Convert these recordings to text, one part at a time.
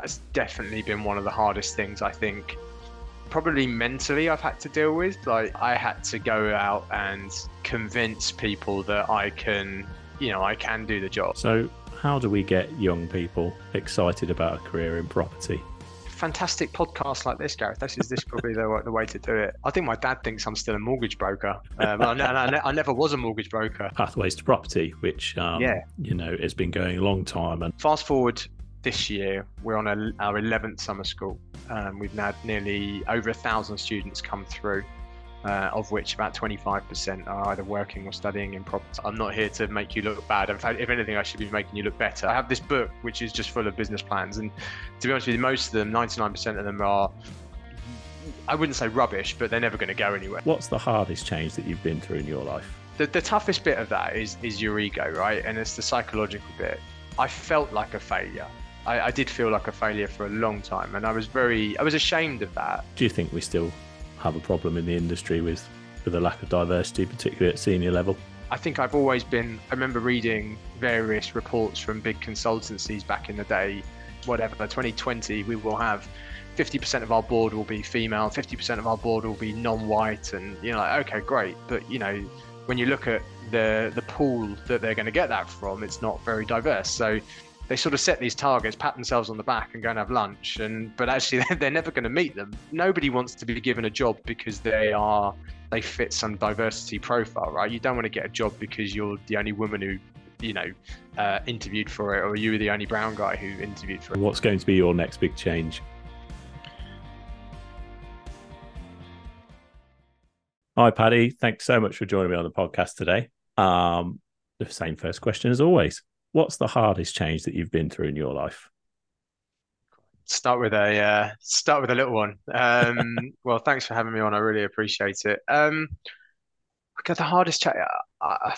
that's definitely been one of the hardest things I think probably mentally I've had to deal with. Like I had to go out and convince people that I can, you know, I can do the job. So, how do we get young people excited about a career in property? Fantastic podcast like this, Gareth. This is this probably the, the way to do it. I think my dad thinks I'm still a mortgage broker, um, and I, I, I, never was a mortgage broker. Pathways to Property, which um, yeah, you know, has been going a long time. And fast forward this year, we're on a, our 11th summer school. Um, we've had nearly over a thousand students come through, uh, of which about 25% are either working or studying in property. I'm not here to make you look bad. In fact, if anything, I should be making you look better. I have this book which is just full of business plans, and to be honest with you, most of them, 99% of them are. I wouldn't say rubbish, but they're never going to go anywhere. What's the hardest change that you've been through in your life? The, the toughest bit of that is is your ego, right? And it's the psychological bit. I felt like a failure. I, I, did feel like a failure for a long time, and I was very, I was ashamed of that. Do you think we still have a problem in the industry with with a lack of diversity, particularly at senior level? I think I've always been. I remember reading various reports from big consultancies back in the day. Whatever, 2020, we will have 50% of our board will be female, 50% of our board will be non-white, and you know, like, okay, great, but you know, when you look at the the pool that they're going to get that from, it's not very diverse. So they sort of set these targets, pat themselves on the back, and go and have lunch. And but actually, they're never going to meet them. Nobody wants to be given a job because they are they fit some diversity profile, right? You don't want to get a job because you're the only woman who you know uh, interviewed for it, or you were the only brown guy who interviewed for it. What's going to be your next big change? Hi, Paddy. Thanks so much for joining me on the podcast today. Um, the same first question as always what's the hardest change that you've been through in your life? Start with a uh, start with a little one. Um, well, thanks for having me on. I really appreciate it. Um, the hardest change. I,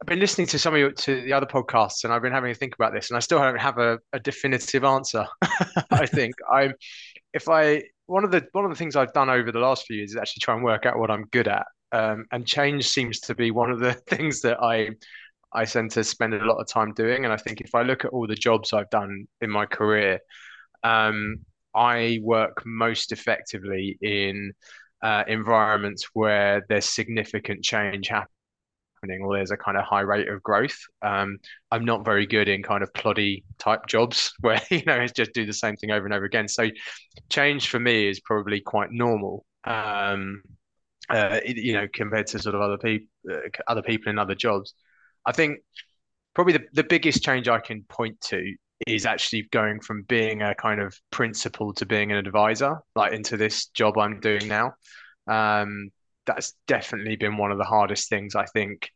have been listening to some of your, to the other podcasts, and I've been having to think about this, and I still don't have a, a definitive answer. I think I'm if I one of the one of the things I've done over the last few years is actually try and work out what I'm good at. Um, and change seems to be one of the things that I I tend to spend a lot of time doing. And I think if I look at all the jobs I've done in my career, um, I work most effectively in uh, environments where there's significant change happening or there's a kind of high rate of growth. Um, I'm not very good in kind of ploddy type jobs where you know it's just do the same thing over and over again. So change for me is probably quite normal. Um, uh, you know, compared to sort of other people, uh, other people in other jobs. I think probably the, the biggest change I can point to is actually going from being a kind of principal to being an advisor, like into this job I'm doing now. Um, that's definitely been one of the hardest things I think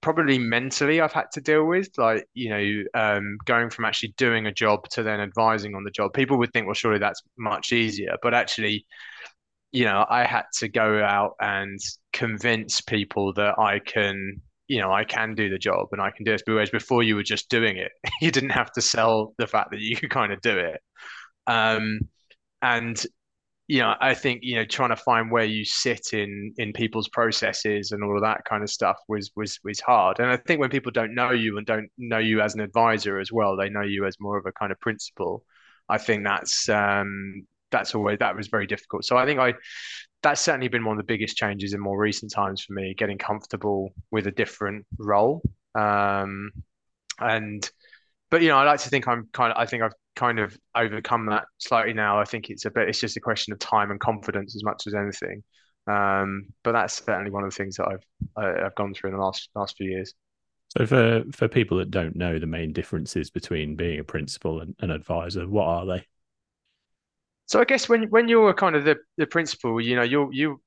probably mentally I've had to deal with. Like, you know, um, going from actually doing a job to then advising on the job. People would think, well, surely that's much easier. But actually, you know, I had to go out and convince people that I can you know, I can do the job and I can do this. Whereas before you were just doing it, you didn't have to sell the fact that you could kind of do it. Um, and you know, I think you know, trying to find where you sit in in people's processes and all of that kind of stuff was was was hard. And I think when people don't know you and don't know you as an advisor as well, they know you as more of a kind of principal. I think that's um, that's always that was very difficult. So I think I that's certainly been one of the biggest changes in more recent times for me, getting comfortable with a different role. Um, and, but you know, I like to think I'm kind of, I think I've kind of overcome that slightly now. I think it's a bit, it's just a question of time and confidence as much as anything. Um, but that's certainly one of the things that I've I, have i have gone through in the last last few years. So for for people that don't know the main differences between being a principal and an advisor, what are they? So I guess when when you're kind of the the principal, you know, you you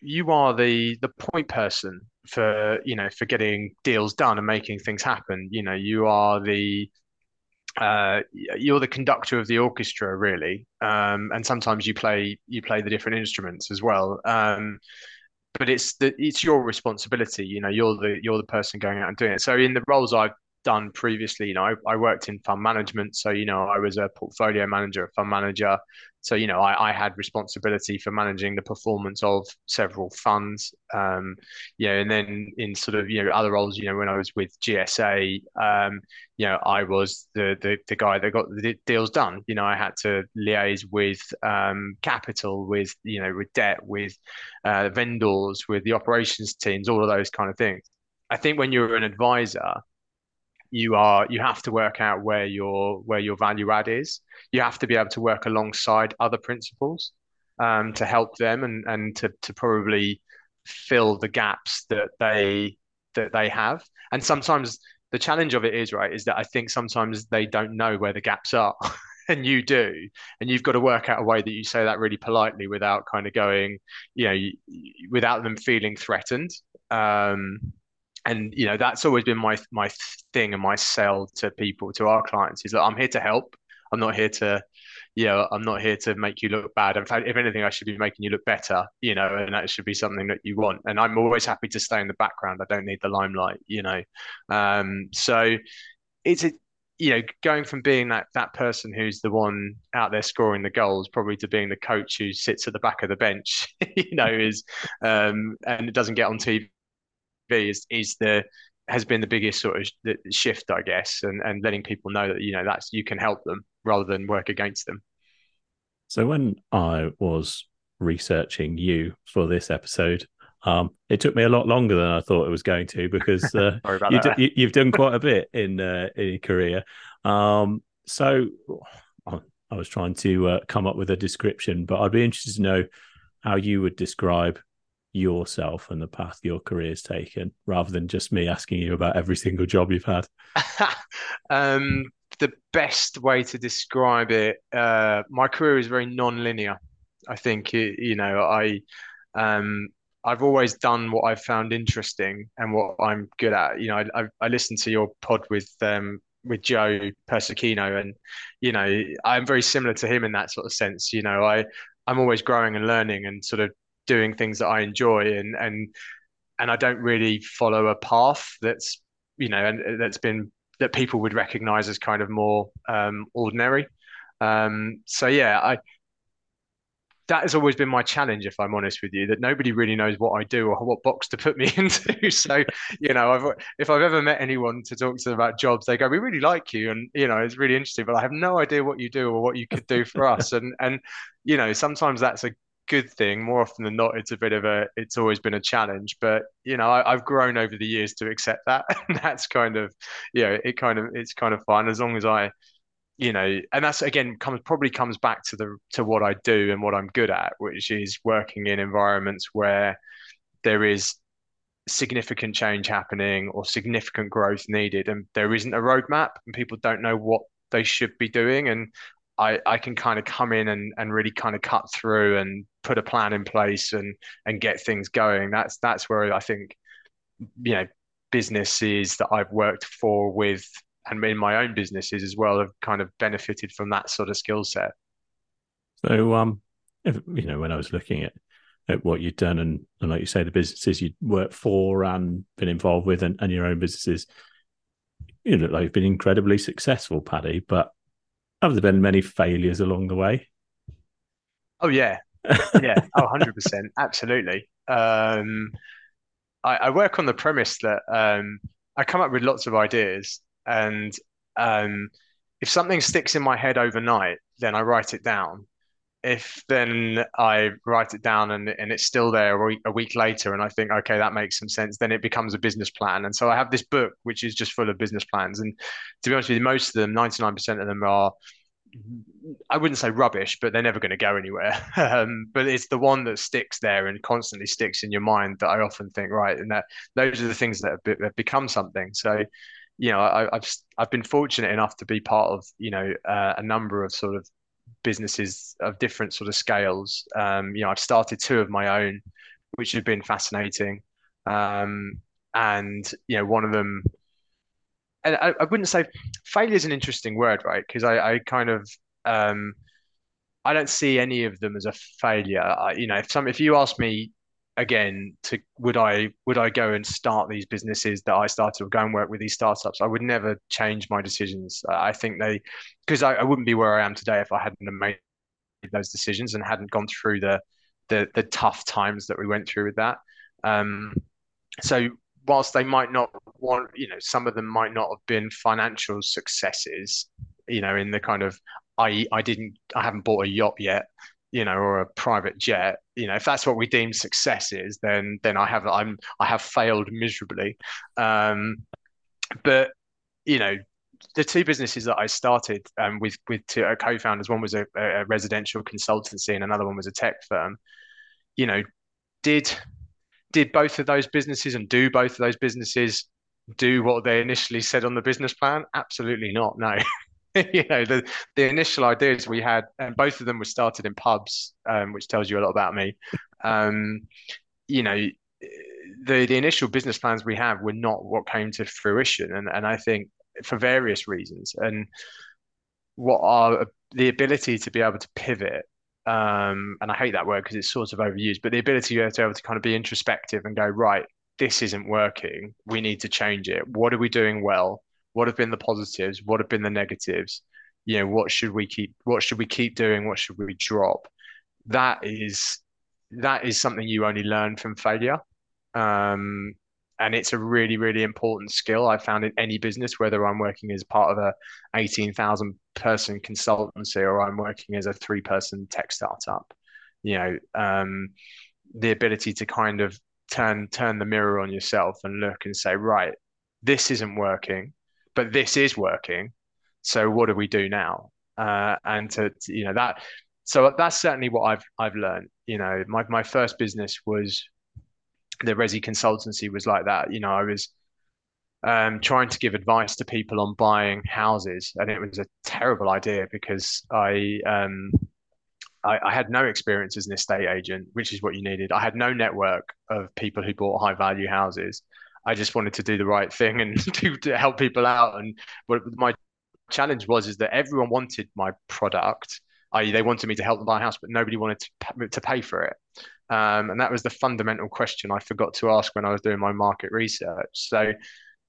you are the the point person for you know for getting deals done and making things happen. You know, you are the uh, you're the conductor of the orchestra, really, um, and sometimes you play you play the different instruments as well. Um, but it's the it's your responsibility. You know, you're the you're the person going out and doing it. So in the roles I've done previously. You know, I, I, worked in fund management, so you know, I was a portfolio manager, a fund manager. So you know, I, I had responsibility for managing the performance of several funds. Um, you know, and then in sort of you know other roles, you know, when I was with GSA, um, you know, I was the, the the guy that got the deals done. You know, I had to liaise with um, capital, with you know, with debt, with uh, vendors, with the operations teams, all of those kind of things. I think when you're an advisor, you are you have to work out where your where your value add is. You have to be able to work alongside other principals um, to help them and and to to probably fill the gaps that they that they have. And sometimes the challenge of it is right is that I think sometimes they don't know where the gaps are. and you do and you've got to work out a way that you say that really politely without kind of going you know without them feeling threatened um, and you know that's always been my my thing and my sell to people to our clients is that I'm here to help. I'm not here to, you know, I'm not here to make you look bad. In fact, if anything, I should be making you look better, you know, and that should be something that you want. And I'm always happy to stay in the background. I don't need the limelight, you know. Um, so it's a, you know, going from being that that person who's the one out there scoring the goals, probably to being the coach who sits at the back of the bench, you know, is um, and it doesn't get on TV is is the has been the biggest sort of shift, I guess, and and letting people know that you know that's you can help them rather than work against them. So when I was researching you for this episode, um, it took me a lot longer than I thought it was going to because uh, you have d- done quite a bit in uh, in your career. Um, so I was trying to uh, come up with a description, but I'd be interested to know how you would describe yourself and the path your career's taken rather than just me asking you about every single job you've had? um, the best way to describe it, uh, my career is very non-linear. I think you know I um, I've always done what I've found interesting and what I'm good at. You know, I I, I listened to your pod with um, with Joe Persicino, and you know I'm very similar to him in that sort of sense. You know, I I'm always growing and learning and sort of doing things that I enjoy and and and I don't really follow a path that's you know and that's been that people would recognize as kind of more um, ordinary. Um, so yeah, I that has always been my challenge, if I'm honest with you, that nobody really knows what I do or what box to put me into. so, you know, I've, if I've ever met anyone to talk to about jobs, they go, "We really like you," and you know, it's really interesting, but I have no idea what you do or what you could do for us. And and you know, sometimes that's a good thing. More often than not, it's a bit of a, it's always been a challenge. But, you know, I, have grown over the years to accept that. And that's kind of, you know, it kind of, it's kind of fine as long as I, you know, and that's again comes probably comes back to the to what I do and what I'm good at, which is working in environments where there is significant change happening or significant growth needed and there isn't a roadmap and people don't know what they should be doing and I, I can kind of come in and, and really kind of cut through and put a plan in place and and get things going. That's that's where I think you know businesses that I've worked for with and in my own businesses as well have kind of benefited from that sort of skill set. So um if, you know when I was looking at at what you've done and, and like you say the businesses you worked for and been involved with and, and your own businesses you look like you've been incredibly successful paddy but have there been many failures along the way? Oh yeah, yeah, oh, 100 percent, absolutely. Um, I, I, work on the premise that um, I come up with lots of ideas, and um, if something sticks in my head overnight, then I write it down. If then I write it down and, and it's still there a week, later, and I think, okay, that makes some sense, then it becomes a business plan. And so I have this book which is just full of business plans. And to be honest with you, most of them, 99% of them are I wouldn't say rubbish, but they're never going to go anywhere. Um, but it's the one that sticks there and constantly sticks in your mind that I often think, right, and that those are the things that have, have become something. So, you know, I, have I've been fortunate enough to be part of you know uh, a number of sort of businesses of different sort of scales. Um, you know, I've started two of my own, which have been fascinating. Um, and you know, one of them and I, I wouldn't say failure is an interesting word, right? Because I, I kind of um, I don't see any of them as a failure. I, you know, if some if you ask me again to would I would I go and start these businesses that I started or go and work with these startups? I would never change my decisions. I think they because I, I wouldn't be where I am today if I hadn't made those decisions and hadn't gone through the the the tough times that we went through with that. Um, so whilst they might not want, you know, some of them might not have been financial successes, you know, in the kind of I I didn't I haven't bought a yacht yet, you know, or a private jet, you know, if that's what we deem success is, then then I have I'm I have failed miserably. Um, but you know, the two businesses that I started um, with with two uh, co-founders, one was a, a residential consultancy and another one was a tech firm. You know, did did both of those businesses and do both of those businesses do what they initially said on the business plan? Absolutely not. No. you know, the the initial ideas we had, and both of them were started in pubs, um, which tells you a lot about me. Um, you know, the the initial business plans we have were not what came to fruition, and and I think for various reasons, and what are the ability to be able to pivot um, and I hate that word because it's sort of overused, but the ability to be able to kind of be introspective and go, right, this isn't working. We need to change it. What are we doing well? What have been the positives? What have been the negatives? You know, what should we keep? What should we keep doing? What should we drop? That is that is something you only learn from failure. Um, and it's a really really important skill i found in any business whether i'm working as part of a 18000 person consultancy or i'm working as a three person tech startup you know um, the ability to kind of turn turn the mirror on yourself and look and say right this isn't working but this is working so what do we do now uh, and to, to you know that so that's certainly what i've i've learned you know my, my first business was the Resi consultancy was like that. You know, I was um, trying to give advice to people on buying houses, and it was a terrible idea because I, um, I, I had no experience as an estate agent, which is what you needed. I had no network of people who bought high value houses. I just wanted to do the right thing and to, to help people out. And what my challenge was is that everyone wanted my product, i.e., they wanted me to help them buy a house, but nobody wanted to, to pay for it. Um, and that was the fundamental question I forgot to ask when I was doing my market research. So,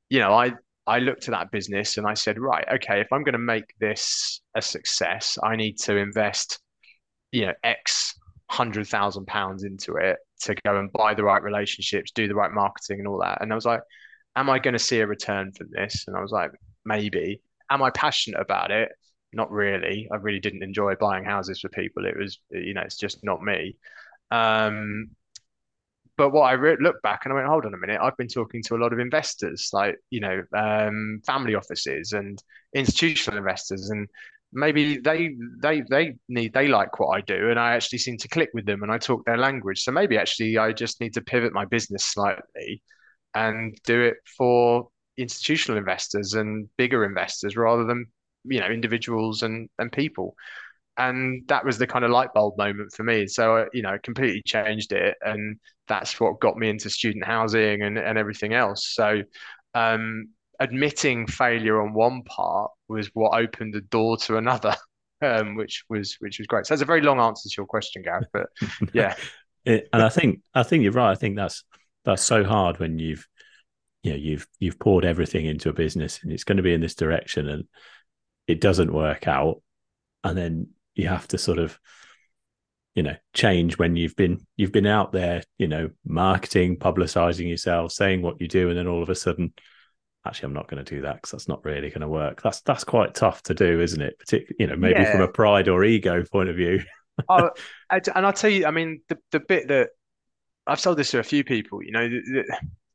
you know, I I looked at that business and I said, right, okay, if I'm going to make this a success, I need to invest, you know, X hundred thousand pounds into it to go and buy the right relationships, do the right marketing and all that. And I was like, am I going to see a return from this? And I was like, maybe. Am I passionate about it? Not really. I really didn't enjoy buying houses for people. It was, you know, it's just not me. Um, but what I re- look back and I went, hold on a minute, I've been talking to a lot of investors, like you know, um, family offices and institutional investors, and maybe they they they need they like what I do, and I actually seem to click with them, and I talk their language. So maybe actually I just need to pivot my business slightly and do it for institutional investors and bigger investors rather than you know individuals and and people and that was the kind of light bulb moment for me. So uh, you know, completely changed it, and that's what got me into student housing and and everything else. So um, admitting failure on one part was what opened the door to another, um, which was which was great. So that's a very long answer to your question, Gareth, but yeah. it, and I think I think you're right. I think that's that's so hard when you've you know you've you've poured everything into a business and it's going to be in this direction and it doesn't work out and then you have to sort of you know change when you've been you've been out there you know marketing publicizing yourself saying what you do and then all of a sudden actually i'm not going to do that because that's not really going to work that's that's quite tough to do isn't it particularly you know maybe yeah. from a pride or ego point of view oh, and i'll tell you i mean the, the bit that i've told this to a few people you know the,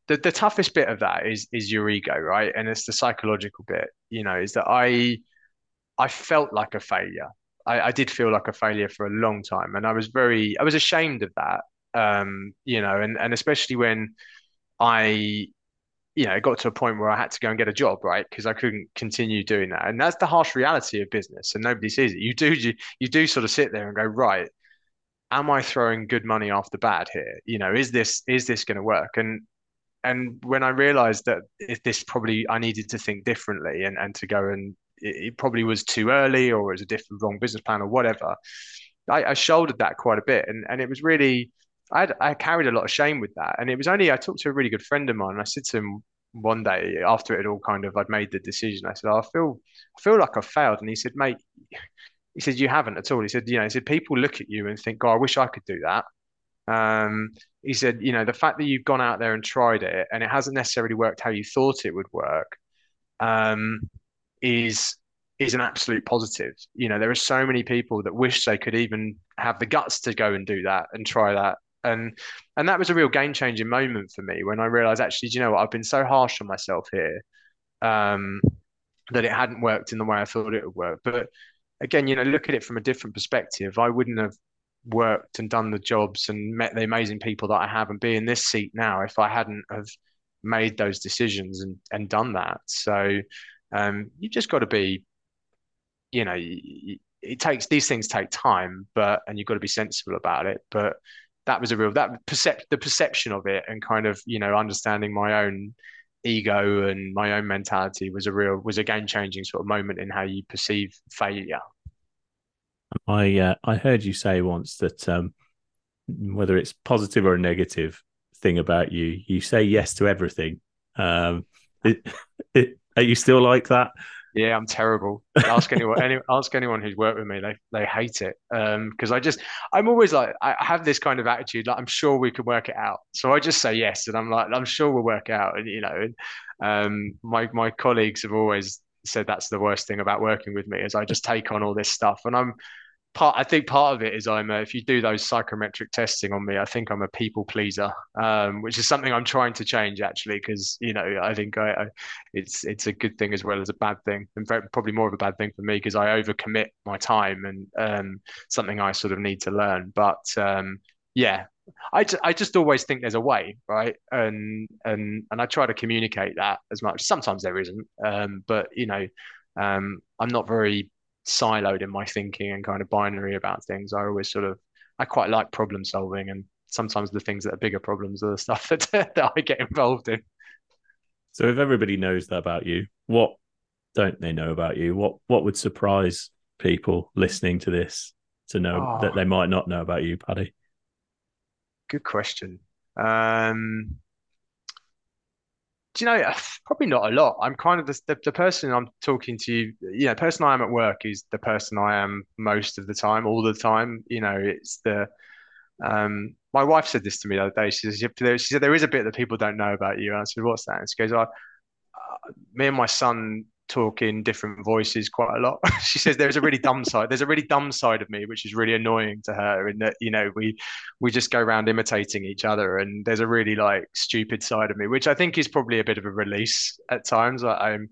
the, the toughest bit of that is is your ego right and it's the psychological bit you know is that i i felt like a failure I, I, did feel like a failure for a long time, and I was very, I was ashamed of that. Um, you know, and and especially when I, you know, it got to a point where I had to go and get a job, right? Because I couldn't continue doing that, and that's the harsh reality of business, and nobody sees it. You do, you, you do sort of sit there and go, right, am I throwing good money after bad here? You know, is this is this going to work? And and when I realized that if this probably I needed to think differently and and to go and it, probably was too early or it was a different wrong business plan or whatever. I, I shouldered that quite a bit, and and it was really I I carried a lot of shame with that, and it was only I talked to a really good friend of mine, and I said to him one day after it had all kind of I'd made the decision, I said, oh, I feel I feel like I've failed, and he said, mate, he said you haven't at all. He said, you know, he said people look at you and think, God, I wish I could do that. Um, he said, you know, the fact that you've gone out there and tried it and it hasn't necessarily worked how you thought it would work, um, is is an absolute positive. You know, there are so many people that wish they could even have the guts to go and do that and try that. And and that was a real game changing moment for me when I realized actually, do you know what, I've been so harsh on myself here um, that it hadn't worked in the way I thought it would work. But again, you know, look at it from a different perspective. I wouldn't have worked and done the jobs and met the amazing people that I have and be in this seat now if I hadn't have made those decisions and and done that. So um, you just got to be you know, it takes these things take time, but and you've got to be sensible about it. But that was a real that percept the perception of it and kind of you know understanding my own ego and my own mentality was a real was a game changing sort of moment in how you perceive failure. I uh, I heard you say once that um, whether it's positive or a negative thing about you, you say yes to everything. Um, it, it, are you still like that? Yeah, I'm terrible. Ask anyone, any, ask anyone who's worked with me. They they hate it because um, I just I'm always like I have this kind of attitude. Like I'm sure we can work it out. So I just say yes, and I'm like I'm sure we'll work out. And you know, and, um, my my colleagues have always said that's the worst thing about working with me is I just take on all this stuff, and I'm part I think part of it is I'm a, if you do those psychometric testing on me, I think I'm a people pleaser, um, which is something I'm trying to change actually because you know I think I, I, it's it's a good thing as well as a bad thing, and probably more of a bad thing for me because I overcommit my time and um, something I sort of need to learn. But um, yeah, I, I just always think there's a way, right? And and and I try to communicate that as much. Sometimes there isn't, um, but you know, um, I'm not very siloed in my thinking and kind of binary about things. I always sort of I quite like problem solving, and sometimes the things that are bigger problems are the stuff that that I get involved in. So if everybody knows that about you, what don't they know about you? What what would surprise people listening to this to know oh, that they might not know about you, Paddy? Good question. Um, you know probably not a lot. I'm kind of the, the, the, person i'm talking to you know person i am at work is the person i am most of the time all the time. You know it's the um my wife said this to me the other day. She said she said there is a bit that people don't know about you. And i said what's that? And she goes oh, uh, me and my son talk in different voices quite a lot. she says there's a really dumb side. There's a really dumb side of me, which is really annoying to her. In that, you know, we we just go around imitating each other, and there's a really like stupid side of me, which I think is probably a bit of a release at times. I, I'm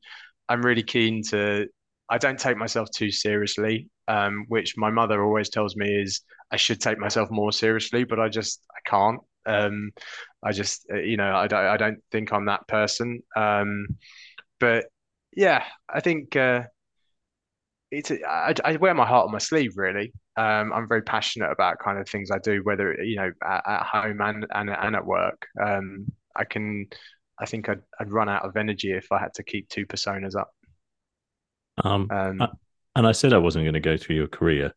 I'm really keen to. I don't take myself too seriously, um, which my mother always tells me is I should take myself more seriously, but I just I can't. Um, I just you know I don't I don't think I'm that person. Um, but yeah, I think uh, it's I, I wear my heart on my sleeve. Really, um, I'm very passionate about kind of things I do, whether you know at, at home and, and and at work. Um, I can, I think I'd I'd run out of energy if I had to keep two personas up. Um, um I, and I said I wasn't going to go through your career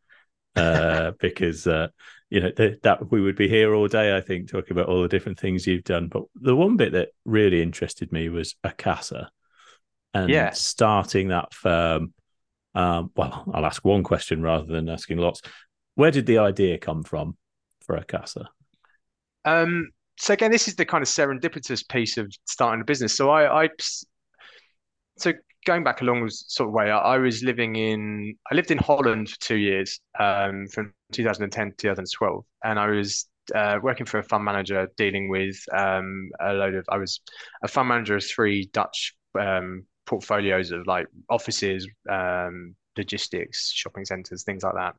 uh, because uh, you know th- that we would be here all day. I think talking about all the different things you've done. But the one bit that really interested me was Acasa and yeah. starting that firm. Um, well, I'll ask one question rather than asking lots. Where did the idea come from for Acasa? Um, so again, this is the kind of serendipitous piece of starting a business. So I, I so going back a long sort of way, I, I, was living in I lived in Holland for two years, um, from 2010 to 2012, and I was uh, working for a fund manager dealing with um, a load of I was a fund manager of three Dutch um, portfolios of like offices, um, logistics, shopping centers, things like that.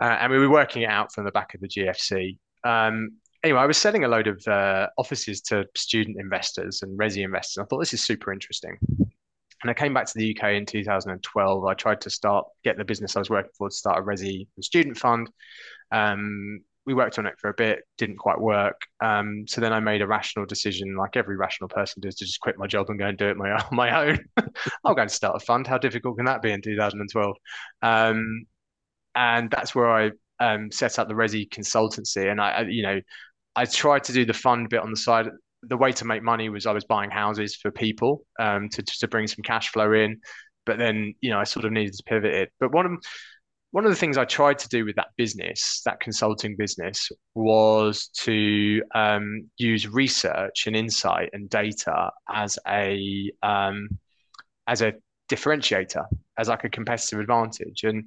Uh, and we were working it out from the back of the GFC. Um, anyway, I was selling a load of uh, offices to student investors and resi investors. I thought this is super interesting. And I came back to the UK in 2012. I tried to start get the business I was working for to start a resi student fund. Um, we worked on it for a bit, didn't quite work. Um, so then I made a rational decision, like every rational person does, to just quit my job and go and do it my, my own. I'll go and start a fund. How difficult can that be in 2012? Um, and that's where I um, set up the Resi consultancy, and I, I, you know, I tried to do the fund bit on the side. The way to make money was I was buying houses for people um, to to bring some cash flow in, but then you know I sort of needed to pivot it. But one of one of the things I tried to do with that business, that consulting business, was to um, use research and insight and data as a um, as a differentiator, as like a competitive advantage. And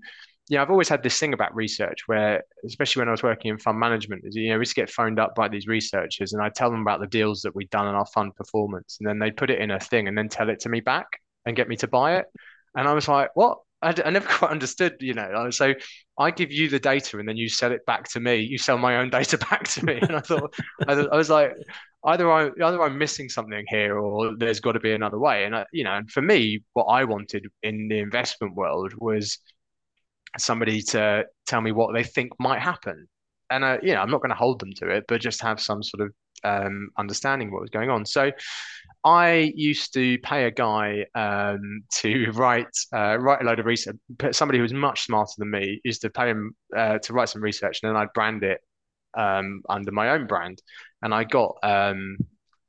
yeah, I've always had this thing about research where, especially when I was working in fund management, you know, we used to get phoned up by these researchers and I'd tell them about the deals that we'd done and our fund performance. And then they'd put it in a thing and then tell it to me back and get me to buy it. And I was like, what? I, I never quite understood, you know. So I give you the data and then you sell it back to me. You sell my own data back to me. And I thought, I, I was like, either I either I'm missing something here or there's got to be another way. And I, you know, and for me, what I wanted in the investment world was somebody to tell me what they think might happen. And uh, you know, I'm not going to hold them to it, but just have some sort of um, understanding what was going on. So I used to pay a guy um, to write uh, write a load of research. Somebody who was much smarter than me used to pay him uh, to write some research, and then I'd brand it um, under my own brand. And I got um,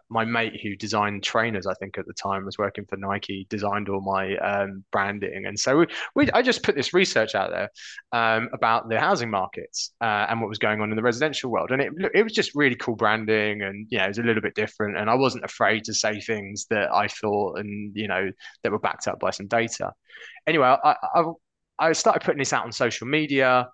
my mate who designed trainers, I think at the time was working for Nike, designed all my um, branding, and so we, we, I just put this research out there um, about the housing markets uh, and what was going on in the residential world, and it it was just really cool branding, and you know it was a little bit different, and I wasn't afraid to say things that I thought and you know that were backed up by some data. Anyway, I I, I started putting this out on social media.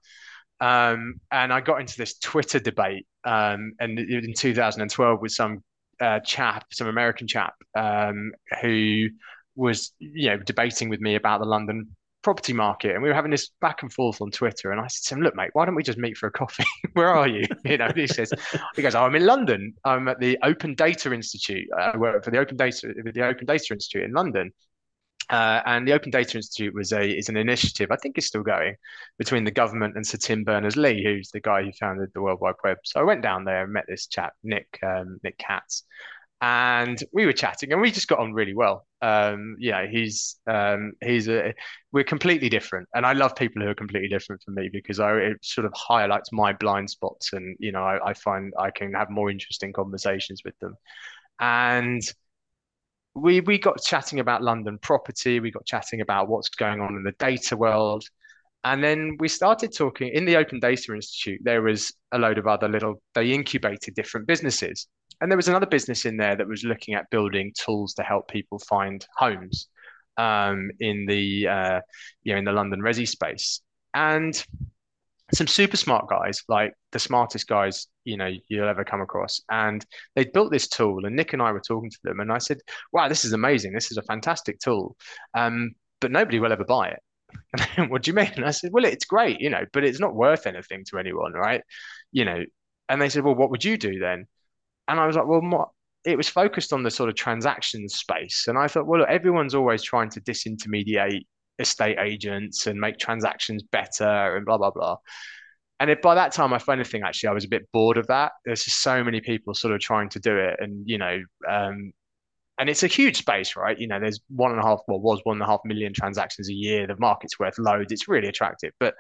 Um, and I got into this Twitter debate um, and in 2012 with some uh, chap, some American chap, um, who was you know debating with me about the London property market, and we were having this back and forth on Twitter. And I said to him, "Look, mate, why don't we just meet for a coffee? Where are you?" You know, he says, "He goes, oh, I'm in London. I'm at the Open Data Institute. I work for the Open Data, the Open Data Institute in London." Uh, and the Open Data Institute was a is an initiative, I think it's still going, between the government and Sir Tim Berners-Lee, who's the guy who founded the World Wide Web. So I went down there and met this chap, Nick um, Nick Katz, and we were chatting, and we just got on really well. Um, yeah, he's um, he's a we're completely different, and I love people who are completely different from me because I it sort of highlights my blind spots, and you know I, I find I can have more interesting conversations with them, and we we got chatting about London property. We got chatting about what's going on in the data world, and then we started talking in the Open Data Institute. There was a load of other little. They incubated different businesses, and there was another business in there that was looking at building tools to help people find homes um, in the uh, you know in the London resi space. And some super smart guys, like the smartest guys you know you'll ever come across. And they built this tool, and Nick and I were talking to them, and I said, "Wow, this is amazing! This is a fantastic tool, um, but nobody will ever buy it." what do you mean? And I said, "Well, it's great, you know, but it's not worth anything to anyone, right? You know." And they said, "Well, what would you do then?" And I was like, "Well, what?" It was focused on the sort of transaction space, and I thought, well, look, everyone's always trying to disintermediate estate agents and make transactions better and blah blah blah. And it, by that time, if thing actually, I was a bit bored of that. There's just so many people sort of trying to do it, and you know, um, and it's a huge space, right? You know, there's one and a half, well, was one and a half million transactions a year. The market's worth loads. It's really attractive, but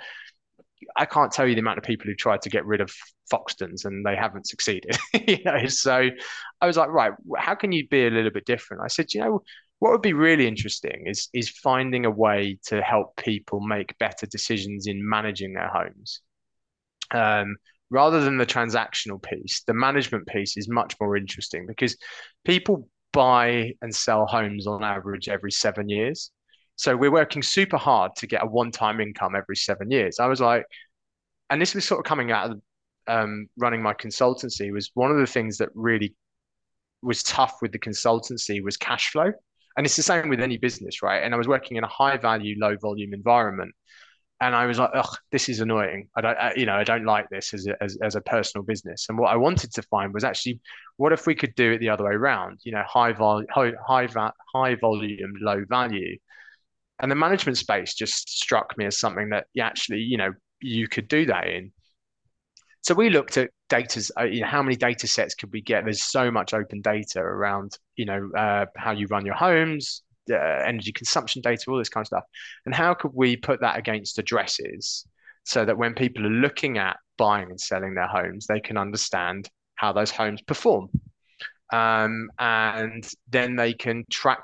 I can't tell you the amount of people who tried to get rid of Foxtons and they haven't succeeded. you know, so I was like, right, how can you be a little bit different? I said, you know, what would be really interesting is is finding a way to help people make better decisions in managing their homes. Um, rather than the transactional piece, the management piece is much more interesting because people buy and sell homes on average every seven years. So we're working super hard to get a one-time income every seven years. I was like, and this was sort of coming out of um, running my consultancy was one of the things that really was tough with the consultancy was cash flow. And it's the same with any business, right? And I was working in a high value, low volume environment. And I was like, oh, this is annoying. I don't, I, you know, I don't like this as a, as, as a personal business. And what I wanted to find was actually, what if we could do it the other way around? You know, high volume, high, high, high volume, low value. And the management space just struck me as something that you actually, you know, you could do that in. So we looked at data, uh, you know, how many data sets could we get? There's so much open data around, you know, uh, how you run your homes, uh, energy consumption data, all this kind of stuff. And how could we put that against addresses so that when people are looking at buying and selling their homes, they can understand how those homes perform. Um, and then they can track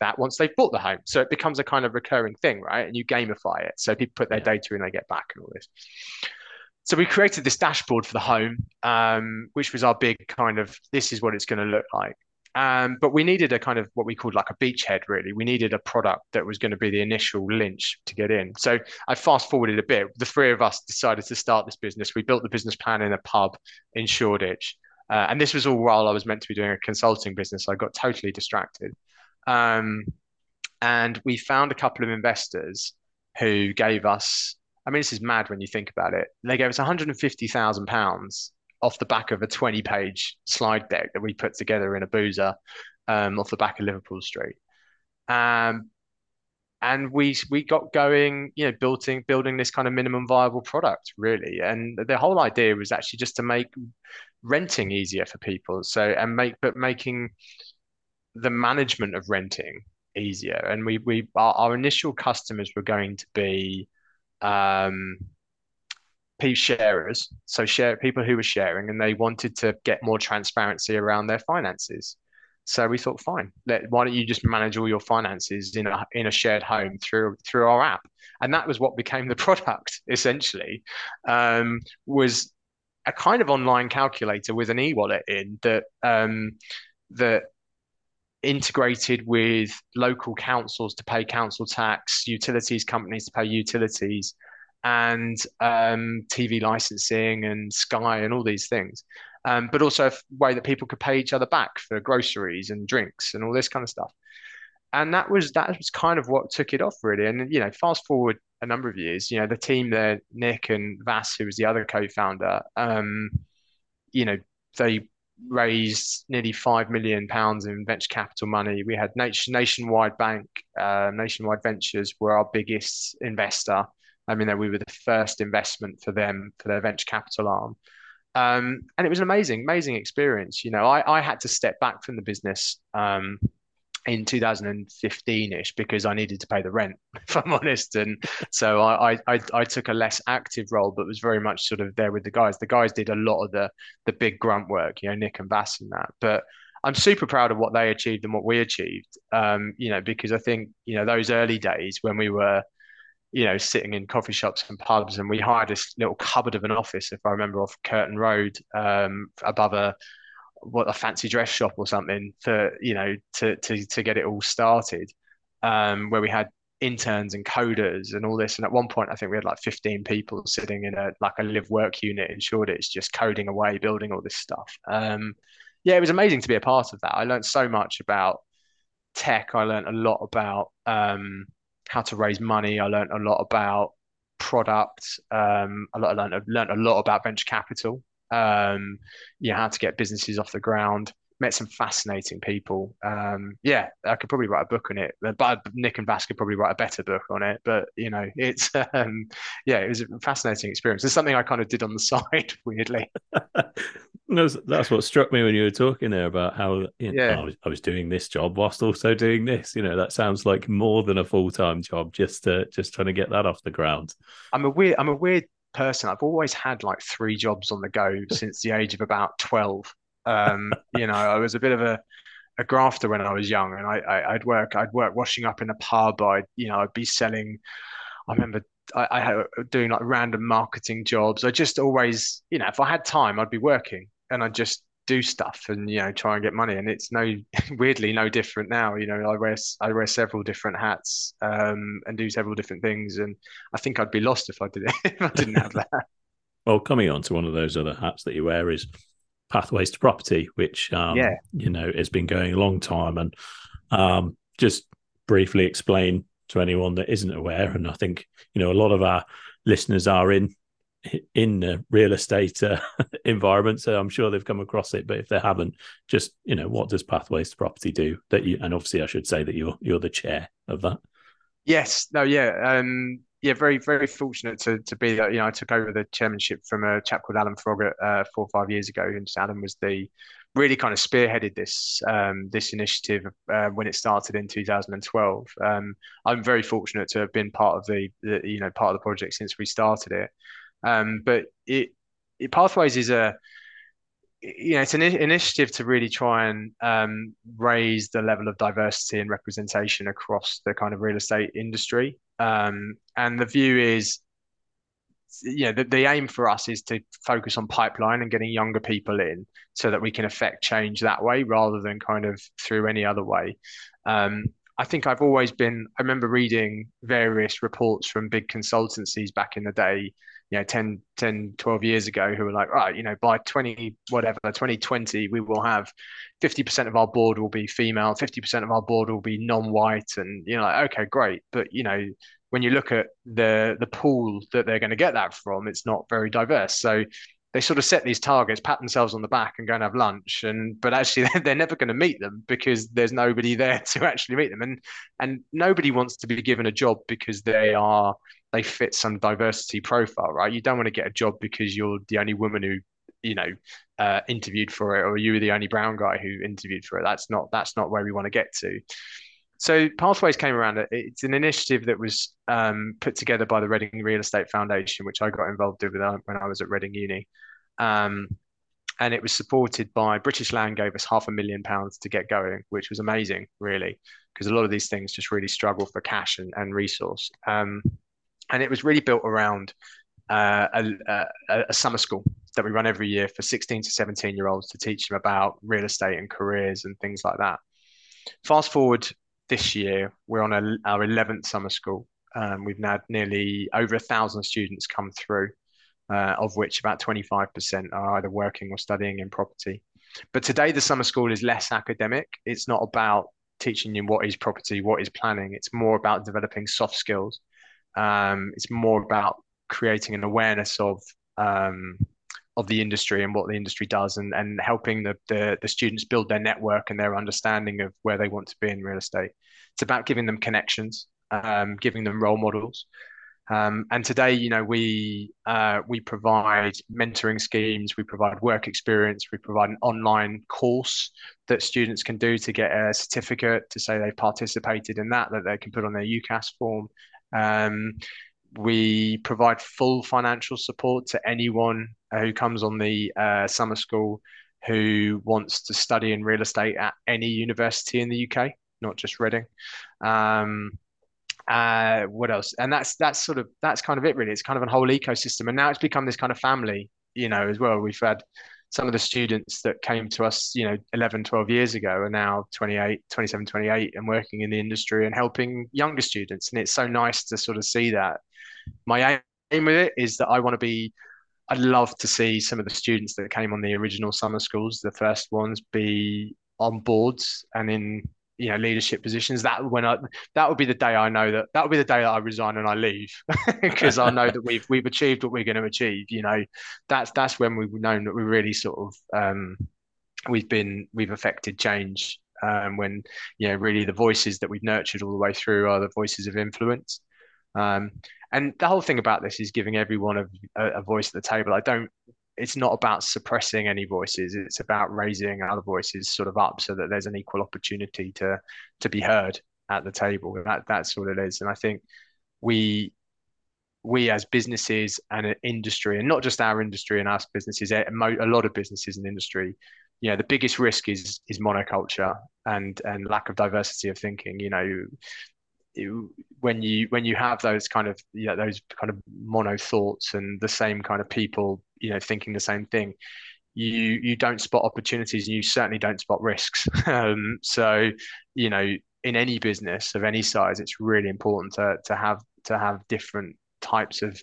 that once they've bought the home. So it becomes a kind of recurring thing, right? And you gamify it. So people put their yeah. data in, they get back and all this. So we created this dashboard for the home, um, which was our big kind of this is what it's going to look like. Um, but we needed a kind of what we called like a beachhead, really. We needed a product that was going to be the initial lynch to get in. So I fast forwarded a bit. The three of us decided to start this business. We built the business plan in a pub in Shoreditch. Uh, and this was all while I was meant to be doing a consulting business. I got totally distracted. Um, and we found a couple of investors who gave us, I mean, this is mad when you think about it. They gave us 150,000 pounds off the back of a 20 page slide deck that we put together in a boozer um, off the back of Liverpool Street. Um, and we we got going, you know, building building this kind of minimum viable product really. And the whole idea was actually just to make renting easier for people. So and make but making the management of renting easier. And we we our, our initial customers were going to be um sharers, so share people who were sharing, and they wanted to get more transparency around their finances. So we thought, fine, let, why don't you just manage all your finances in a in a shared home through through our app? And that was what became the product essentially. Um, was a kind of online calculator with an e-wallet in that um, that integrated with local councils to pay council tax, utilities companies to pay utilities, and um, TV licensing and Sky and all these things. Um, but also a way that people could pay each other back for groceries and drinks and all this kind of stuff. And that was that was kind of what took it off really. And you know, fast forward a number of years, you know, the team there, Nick and Vas, who was the other co-founder, um, you know, they raised nearly five million pounds in venture capital money. We had nation, Nationwide Bank, uh, Nationwide Ventures were our biggest investor. I mean, we were the first investment for them for their venture capital arm. Um, and it was an amazing, amazing experience. You know, I, I had to step back from the business um, in 2015ish because I needed to pay the rent, if I'm honest. And so I, I I took a less active role, but was very much sort of there with the guys. The guys did a lot of the the big grunt work, you know, Nick and Vas and that. But I'm super proud of what they achieved and what we achieved. Um, you know, because I think you know those early days when we were you know, sitting in coffee shops and pubs, and we hired this little cupboard of an office, if I remember, off Curtain Road, um, above a what a fancy dress shop or something, for you know, to to to get it all started, um, where we had interns and coders and all this. And at one point, I think we had like 15 people sitting in a like a live work unit in Shoreditch, just coding away, building all this stuff. Um, yeah, it was amazing to be a part of that. I learned so much about tech. I learned a lot about um, how to raise money. I learned a lot about product. Um, I learned, learned a lot about venture capital. Um, you know, how to get businesses off the ground. Met some fascinating people. Um, yeah, I could probably write a book on it, but Nick and Vas could probably write a better book on it. But you know, it's um, yeah, it was a fascinating experience. It's something I kind of did on the side, weirdly. that's, that's what struck me when you were talking there about how you know, yeah. I, was, I was doing this job whilst also doing this. You know, that sounds like more than a full time job. Just to, just trying to get that off the ground. I'm a weird. I'm a weird person. I've always had like three jobs on the go since the age of about twelve. Um, you know, I was a bit of a a grafter when I was young, and I, I would work I'd work washing up in a pub. I'd you know I'd be selling. I remember I, I had doing like random marketing jobs. I just always you know if I had time I'd be working and I just do stuff and you know try and get money. And it's no weirdly no different now. You know i wear i wear several different hats um, and do several different things. And i think i'd be lost if i did it if i didn't have that. Well coming on to one of those other hats that you wear is pathways to property which um, yeah. you know has been going a long time. And um, just briefly explain to anyone that isn't aware and i think you know a lot of our listeners are in in the real estate uh, environment, so I'm sure they've come across it. But if they haven't, just you know, what does Pathways to Property do? That you and obviously, I should say that you're you're the chair of that. Yes. No. Yeah. Um. Yeah. Very very fortunate to to be that. You know, I took over the chairmanship from a chap called Alan Froggatt uh, four or five years ago, and Alan was the really kind of spearheaded this um, this initiative uh, when it started in 2012. Um, I'm very fortunate to have been part of the, the, you know part of the project since we started it. Um, but it, it, Pathways is a you know it's an initiative to really try and um, raise the level of diversity and representation across the kind of real estate industry. Um, and the view is you know, the, the aim for us is to focus on pipeline and getting younger people in so that we can affect change that way rather than kind of through any other way. Um, I think I've always been, I remember reading various reports from big consultancies back in the day, you know, 10, 10, 12 years ago, who were like, right, you know, by 20, whatever, 2020, we will have 50% of our board will be female, 50% of our board will be non-white. And, you know, like, okay, great. But, you know, when you look at the the pool that they're going to get that from, it's not very diverse. So they sort of set these targets, pat themselves on the back, and go and have lunch. And but actually, they're never going to meet them because there's nobody there to actually meet them. And and nobody wants to be given a job because they are they fit some diversity profile, right? You don't want to get a job because you're the only woman who you know uh, interviewed for it, or you were the only brown guy who interviewed for it. That's not that's not where we want to get to. So Pathways came around. It's an initiative that was um, put together by the Reading Real Estate Foundation, which I got involved with when I was at Reading Uni. Um, and it was supported by British Land gave us half a million pounds to get going, which was amazing, really, because a lot of these things just really struggle for cash and, and resource. Um, and it was really built around uh, a, a, a, summer school that we run every year for 16 to 17 year olds to teach them about real estate and careers and things like that. Fast forward this year, we're on a, our 11th summer school. Um, we've had nearly over a thousand students come through, uh, of which about 25% are either working or studying in property. But today, the summer school is less academic. It's not about teaching you what is property, what is planning. It's more about developing soft skills. Um, it's more about creating an awareness of um, of the industry and what the industry does and, and helping the, the, the students build their network and their understanding of where they want to be in real estate. It's about giving them connections, um, giving them role models. Um, and today, you know, we uh, we provide mentoring schemes, we provide work experience, we provide an online course that students can do to get a certificate to say they've participated in that, that they can put on their UCAS form. Um, we provide full financial support to anyone who comes on the uh, summer school who wants to study in real estate at any university in the UK, not just Reading. Um, uh, what else? And that's that's sort of that's kind of it really. It's kind of a whole ecosystem, and now it's become this kind of family, you know, as well. We've had some of the students that came to us, you know, 11, 12 years ago are now 28, 27, 28 and working in the industry and helping younger students. And it's so nice to sort of see that my aim with it is that I want to be. I'd love to see some of the students that came on the original summer schools, the first ones, be on boards and in you know leadership positions. That when I that would be the day I know that that would be the day that I resign and I leave because I know that we've we've achieved what we're going to achieve. You know, that's that's when we've known that we really sort of um, we've been we've affected change. Um, when you know really the voices that we've nurtured all the way through are the voices of influence. Um, and the whole thing about this is giving everyone a, a, voice at the table. I don't. It's not about suppressing any voices. It's about raising other voices sort of up so that there's an equal opportunity to to be heard at the table. That that's what it is. And I think we we as businesses and an industry, and not just our industry and us businesses, a, a lot of businesses and industry, you know, the biggest risk is is monoculture and and lack of diversity of thinking. You know, when you when you have those kind of you know, those kind of mono thoughts and the same kind of people you know thinking the same thing you you don't spot opportunities and you certainly don't spot risks. Um, so you know in any business of any size it's really important to to have to have different types of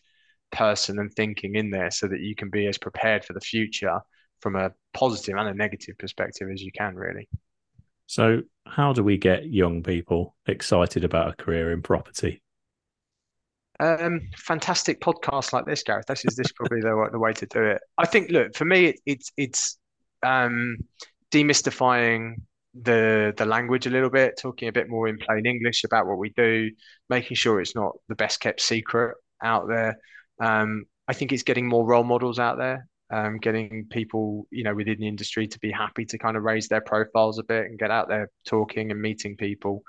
person and thinking in there so that you can be as prepared for the future from a positive and a negative perspective as you can really so, how do we get young people excited about a career in property? Um, fantastic podcast like this, Gareth. This is this probably the the way to do it. I think. Look, for me, it, it's it's um, demystifying the the language a little bit, talking a bit more in plain English about what we do, making sure it's not the best kept secret out there. Um, I think it's getting more role models out there. Um, getting people, you know, within the industry to be happy to kind of raise their profiles a bit and get out there talking and meeting people.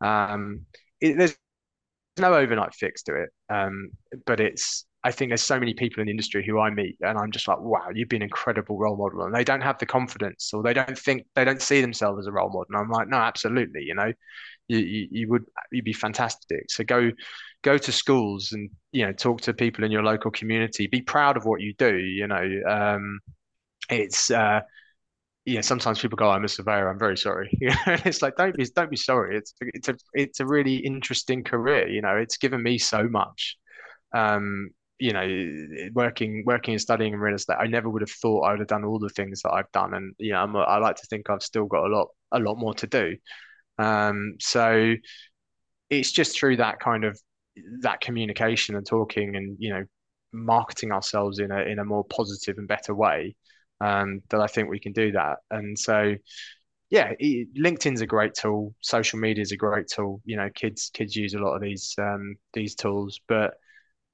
Um, it, there's no overnight fix to it, um, but it's I think there's so many people in the industry who I meet and I'm just like, wow, you've been an incredible role model. And they don't have the confidence or they don't think they don't see themselves as a role model. And I'm like, no, absolutely. You know, you, you, you would you'd be fantastic. So go go to schools and you know talk to people in your local community. Be proud of what you do. You know, um, it's uh, yeah. Sometimes people go, "I'm a surveyor. I'm very sorry." it's like don't be don't be sorry. It's it's a it's a really interesting career. You know, it's given me so much. Um, you know, working working and studying in real estate, I never would have thought I would have done all the things that I've done, and you know, I'm, I like to think I've still got a lot a lot more to do. Um, so it's just through that kind of that communication and talking and you know marketing ourselves in a in a more positive and better way um, that I think we can do that. And so yeah, LinkedIn's a great tool. Social media is a great tool. You know, kids kids use a lot of these um, these tools, but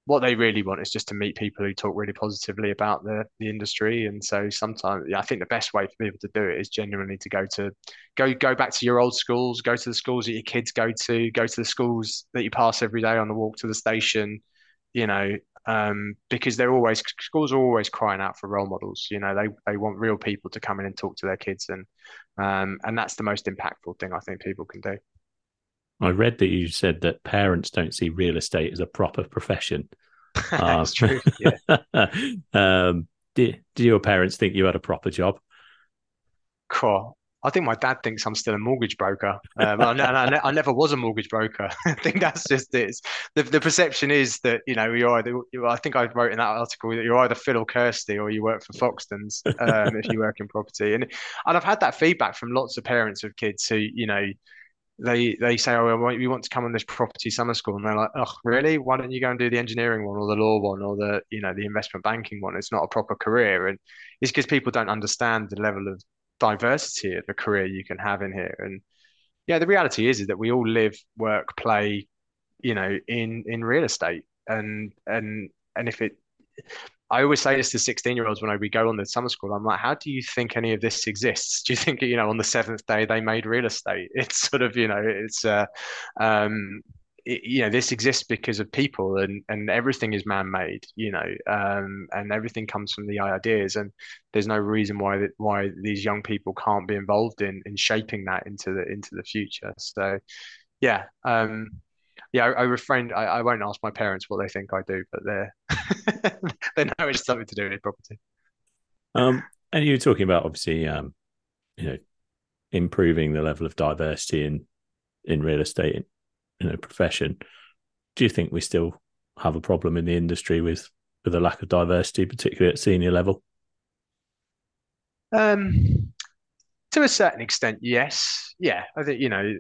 what they really want is just to meet people who talk really positively about the the industry. And so sometimes, yeah, I think the best way for people to do it is genuinely to go to go go back to your old schools, go to the schools that your kids go to, go to the schools that you pass every day on the walk to the station. You know, um, because they're always schools are always crying out for role models. You know, they they want real people to come in and talk to their kids, and um, and that's the most impactful thing I think people can do. I read that you said that parents don't see real estate as a proper profession. That's true. Yeah. um, did, did your parents think you had a proper job? Cool. I think my dad thinks I'm still a mortgage broker. Um, I, I, I, never was a mortgage broker. I think that's just it. The, the perception is that, you know, you're either, I think I wrote in that article that you're either Phil or Kirsty or you work for Foxtons um, if you work in property. And, and I've had that feedback from lots of parents of kids who, you know, they they say, oh, we want to come on this property summer school, and they're like, oh, really? Why don't you go and do the engineering one or the law one or the you know the investment banking one? It's not a proper career, and it's because people don't understand the level of diversity of a career you can have in here. And yeah, the reality is is that we all live, work, play, you know, in in real estate, and and and if it I always say this to 16 year olds when I, we go on the summer school. I'm like, how do you think any of this exists? Do you think, you know, on the seventh day they made real estate? It's sort of, you know, it's, uh, um, it, you know, this exists because of people and, and everything is man made, you know, um, and everything comes from the ideas. And there's no reason why that, why these young people can't be involved in, in shaping that into the, into the future. So, yeah, um, yeah, I, I refrained. I, I won't ask my parents what they think I do, but they're they know it's something to do with property. Um, and you were talking about obviously, um, you know, improving the level of diversity in in real estate, in a profession. Do you think we still have a problem in the industry with with a lack of diversity, particularly at senior level? Um, to a certain extent, yes. Yeah, I think you know.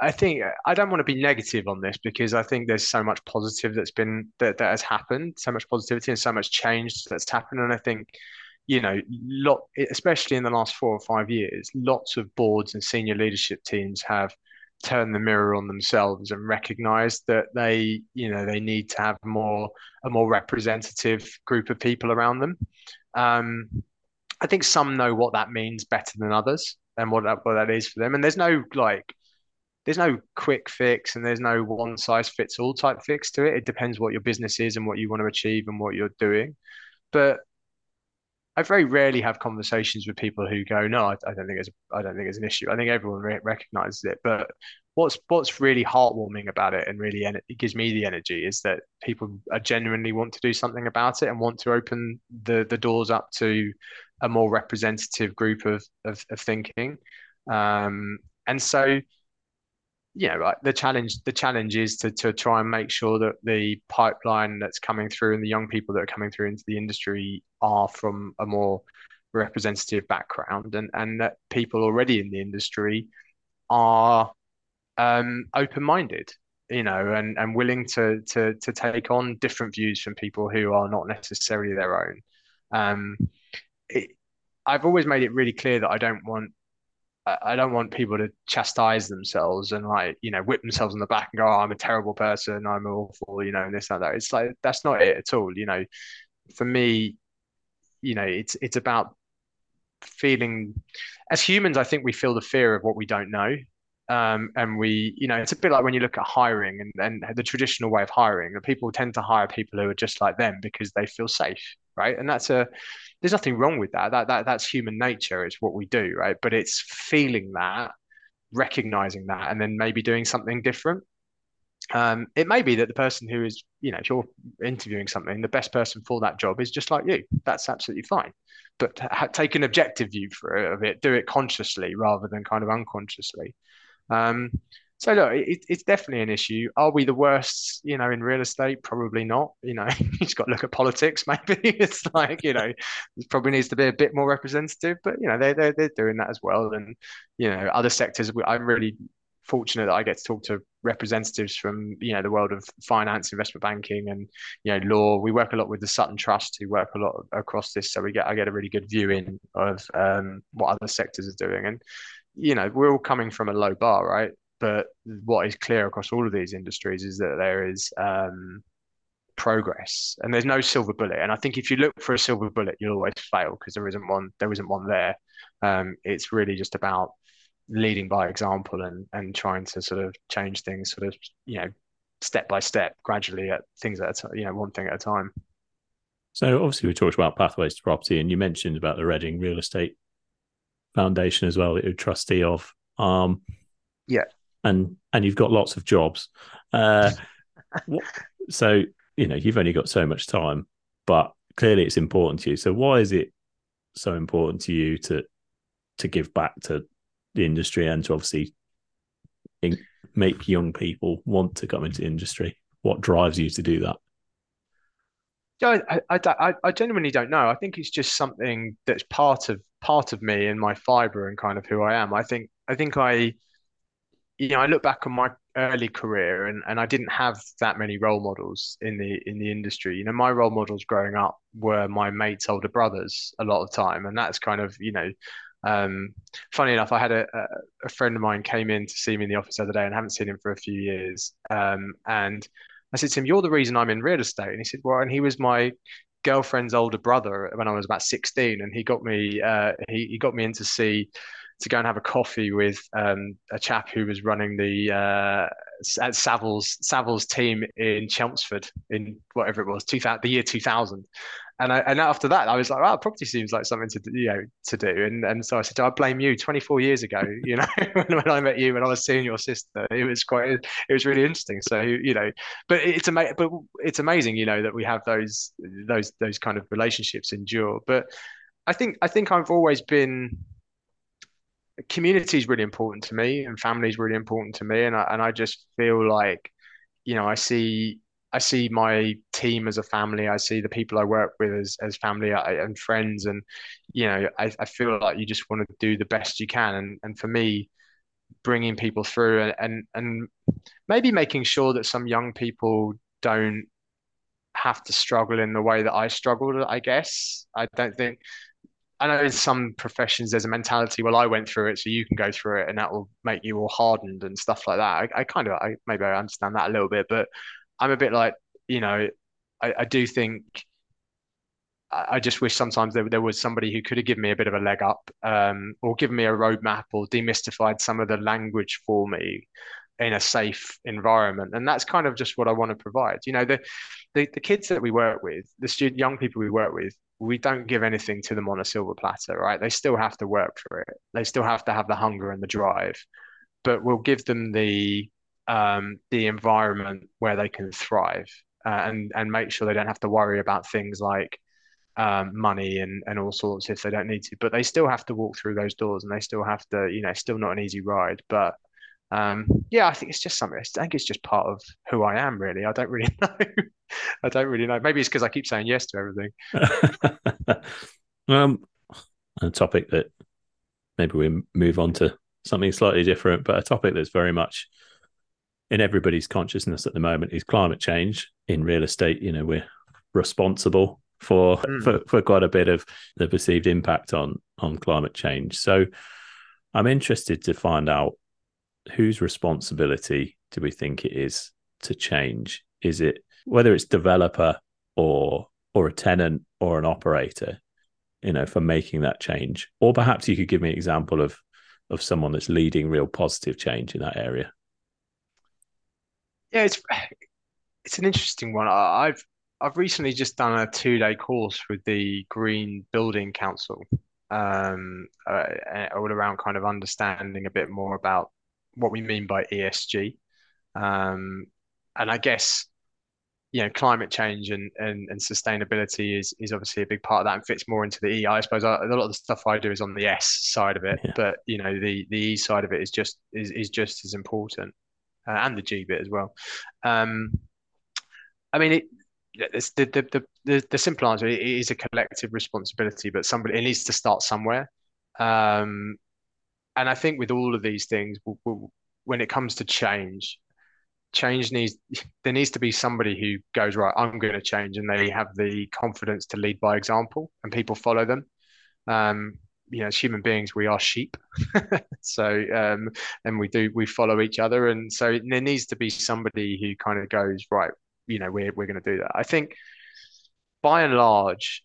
I think I don't want to be negative on this because I think there's so much positive that's been that, that has happened, so much positivity and so much change that's happened. And I think, you know, lot especially in the last four or five years, lots of boards and senior leadership teams have turned the mirror on themselves and recognized that they, you know, they need to have more a more representative group of people around them. Um, I think some know what that means better than others and what that, what that is for them. And there's no like there's no quick fix and there's no one size fits all type fix to it. It depends what your business is and what you want to achieve and what you're doing. But I very rarely have conversations with people who go, "No, I, I don't think it's I don't think it's an issue." I think everyone re- recognizes it. But what's what's really heartwarming about it and really en- it gives me the energy is that people are genuinely want to do something about it and want to open the the doors up to a more representative group of of, of thinking. Um, and so you know, the challenge the challenge is to to try and make sure that the pipeline that's coming through and the young people that are coming through into the industry are from a more representative background and and that people already in the industry are um, open-minded you know and and willing to to to take on different views from people who are not necessarily their own. Um, it, I've always made it really clear that I don't want I don't want people to chastise themselves and like you know whip themselves on the back and go, oh, "I'm a terrible person, I'm awful," you know, and this and that. It's like that's not it at all. You know, for me, you know, it's it's about feeling as humans. I think we feel the fear of what we don't know. Um, and we, you know, it's a bit like when you look at hiring and, and the traditional way of hiring, and people tend to hire people who are just like them because they feel safe, right? And that's a, there's nothing wrong with that. That that that's human nature. It's what we do, right? But it's feeling that, recognizing that, and then maybe doing something different. Um, it may be that the person who is, you know, if you're interviewing something, the best person for that job is just like you. That's absolutely fine. But take an objective view for it, of it, do it consciously rather than kind of unconsciously. Um, so look, it, it's definitely an issue. Are we the worst, you know, in real estate? Probably not. You know, you've got to look at politics. Maybe it's like, you know, it probably needs to be a bit more representative. But you know, they they're, they're doing that as well. And you know, other sectors. I'm really fortunate that I get to talk to representatives from you know the world of finance, investment banking, and you know law. We work a lot with the Sutton Trust, who work a lot across this, so we get I get a really good view in of um, what other sectors are doing. And you know, we're all coming from a low bar, right? But what is clear across all of these industries is that there is um, progress and there's no silver bullet. And I think if you look for a silver bullet, you'll always fail because there isn't one. There isn't one there. Um, it's really just about leading by example and and trying to sort of change things, sort of you know, step by step, gradually at things at a t- you know one thing at a time. So obviously we talked about pathways to property, and you mentioned about the Reading Real Estate Foundation as well that you're trustee of. Um, yeah, and and you've got lots of jobs. Uh, so you know you've only got so much time, but clearly it's important to you. So why is it so important to you to to give back to the industry and to obviously in, make young people want to come into the industry? What drives you to do that? Yeah, I, I, I, I genuinely don't know. I think it's just something that's part of part of me and my fiber and kind of who I am. I think I think I, you know, I look back on my early career and, and I didn't have that many role models in the in the industry. You know, my role models growing up were my mates' older brothers a lot of time, and that's kind of you know um, funny enough, I had a, a, friend of mine came in to see me in the office the other day and haven't seen him for a few years. Um, and I said to him, "You're the reason I'm in real estate." And he said, "Well," and he was my girlfriend's older brother when I was about 16, and he got me uh, he, he got me in to see to go and have a coffee with um, a chap who was running the uh, at Savills Savills team in Chelmsford in whatever it was, 2000, the year 2000. And I, and after that, I was like, "Wow, property seems like something to you know to do." And and so I said, "I blame you." 24 years ago, you know, when, I met you, when I was seeing your sister, it was quite, it was really interesting. So you know, but it's amazing, but it's amazing, you know, that we have those those those kind of relationships endure. But I think I think I've always been community is really important to me and family is really important to me. And I, and I just feel like you know I see I see my team as a family. I see the people I work with as, as family uh, and friends. And you know I, I feel like you just want to do the best you can. And and for me bringing people through and, and and maybe making sure that some young people don't have to struggle in the way that I struggled I guess. I don't think I know in some professions there's a mentality. Well, I went through it, so you can go through it, and that will make you all hardened and stuff like that. I, I kind of, I maybe I understand that a little bit, but I'm a bit like, you know, I, I do think. I just wish sometimes there, there was somebody who could have given me a bit of a leg up, um, or given me a roadmap, or demystified some of the language for me in a safe environment. And that's kind of just what I want to provide. You know, the the, the kids that we work with, the student young people we work with, we don't give anything to them on a silver platter, right? They still have to work for it. They still have to have the hunger and the drive, but we'll give them the um, the environment where they can thrive uh, and and make sure they don't have to worry about things like um, money and and all sorts if they don't need to. But they still have to walk through those doors, and they still have to, you know, still not an easy ride, but um, yeah, I think it's just something. I think it's just part of who I am, really. I don't really know. I don't really know. Maybe it's because I keep saying yes to everything. um, a topic that maybe we move on to something slightly different, but a topic that's very much in everybody's consciousness at the moment is climate change in real estate. You know, we're responsible for mm. for, for quite a bit of the perceived impact on on climate change. So, I'm interested to find out whose responsibility do we think it is to change? Is it whether it's developer or or a tenant or an operator? you know, for making that change? Or perhaps you could give me an example of of someone that's leading real positive change in that area. Yeah, it's it's an interesting one. I've I've recently just done a two day course with the Green Building Council, um, uh, all around kind of understanding a bit more about what we mean by ESG. Um, and I guess you know climate change and, and and sustainability is is obviously a big part of that and fits more into the E. I suppose a lot of the stuff I do is on the S side of it, yeah. but you know the the E side of it is just is is just as important, uh, and the G bit as well. Um, I mean, it, the, the, the, the, the simple answer it is a collective responsibility, but somebody it needs to start somewhere. Um, and I think with all of these things, when it comes to change, change needs there needs to be somebody who goes right. I'm going to change, and they have the confidence to lead by example, and people follow them. Um, you know, as human beings, we are sheep. so, um, and we do we follow each other, and so there needs to be somebody who kind of goes right you know we're we're going to do that. I think by and large,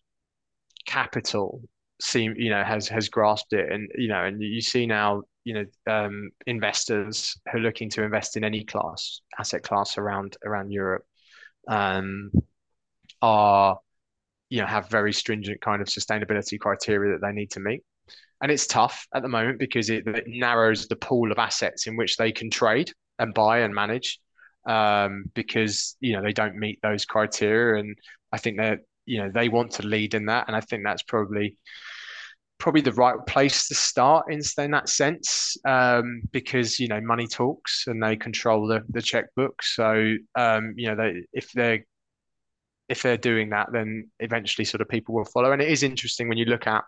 capital seem you know has has grasped it, and you know, and you see now you know um, investors who are looking to invest in any class asset class around around Europe um, are you know have very stringent kind of sustainability criteria that they need to meet. And it's tough at the moment because it, it narrows the pool of assets in which they can trade and buy and manage um, because you know they don't meet those criteria, and I think that you know they want to lead in that, and I think that's probably probably the right place to start in, in that sense um, because you know money talks and they control the the checkbook. So um, you know they if they're if they're doing that, then eventually sort of people will follow. And it is interesting when you look at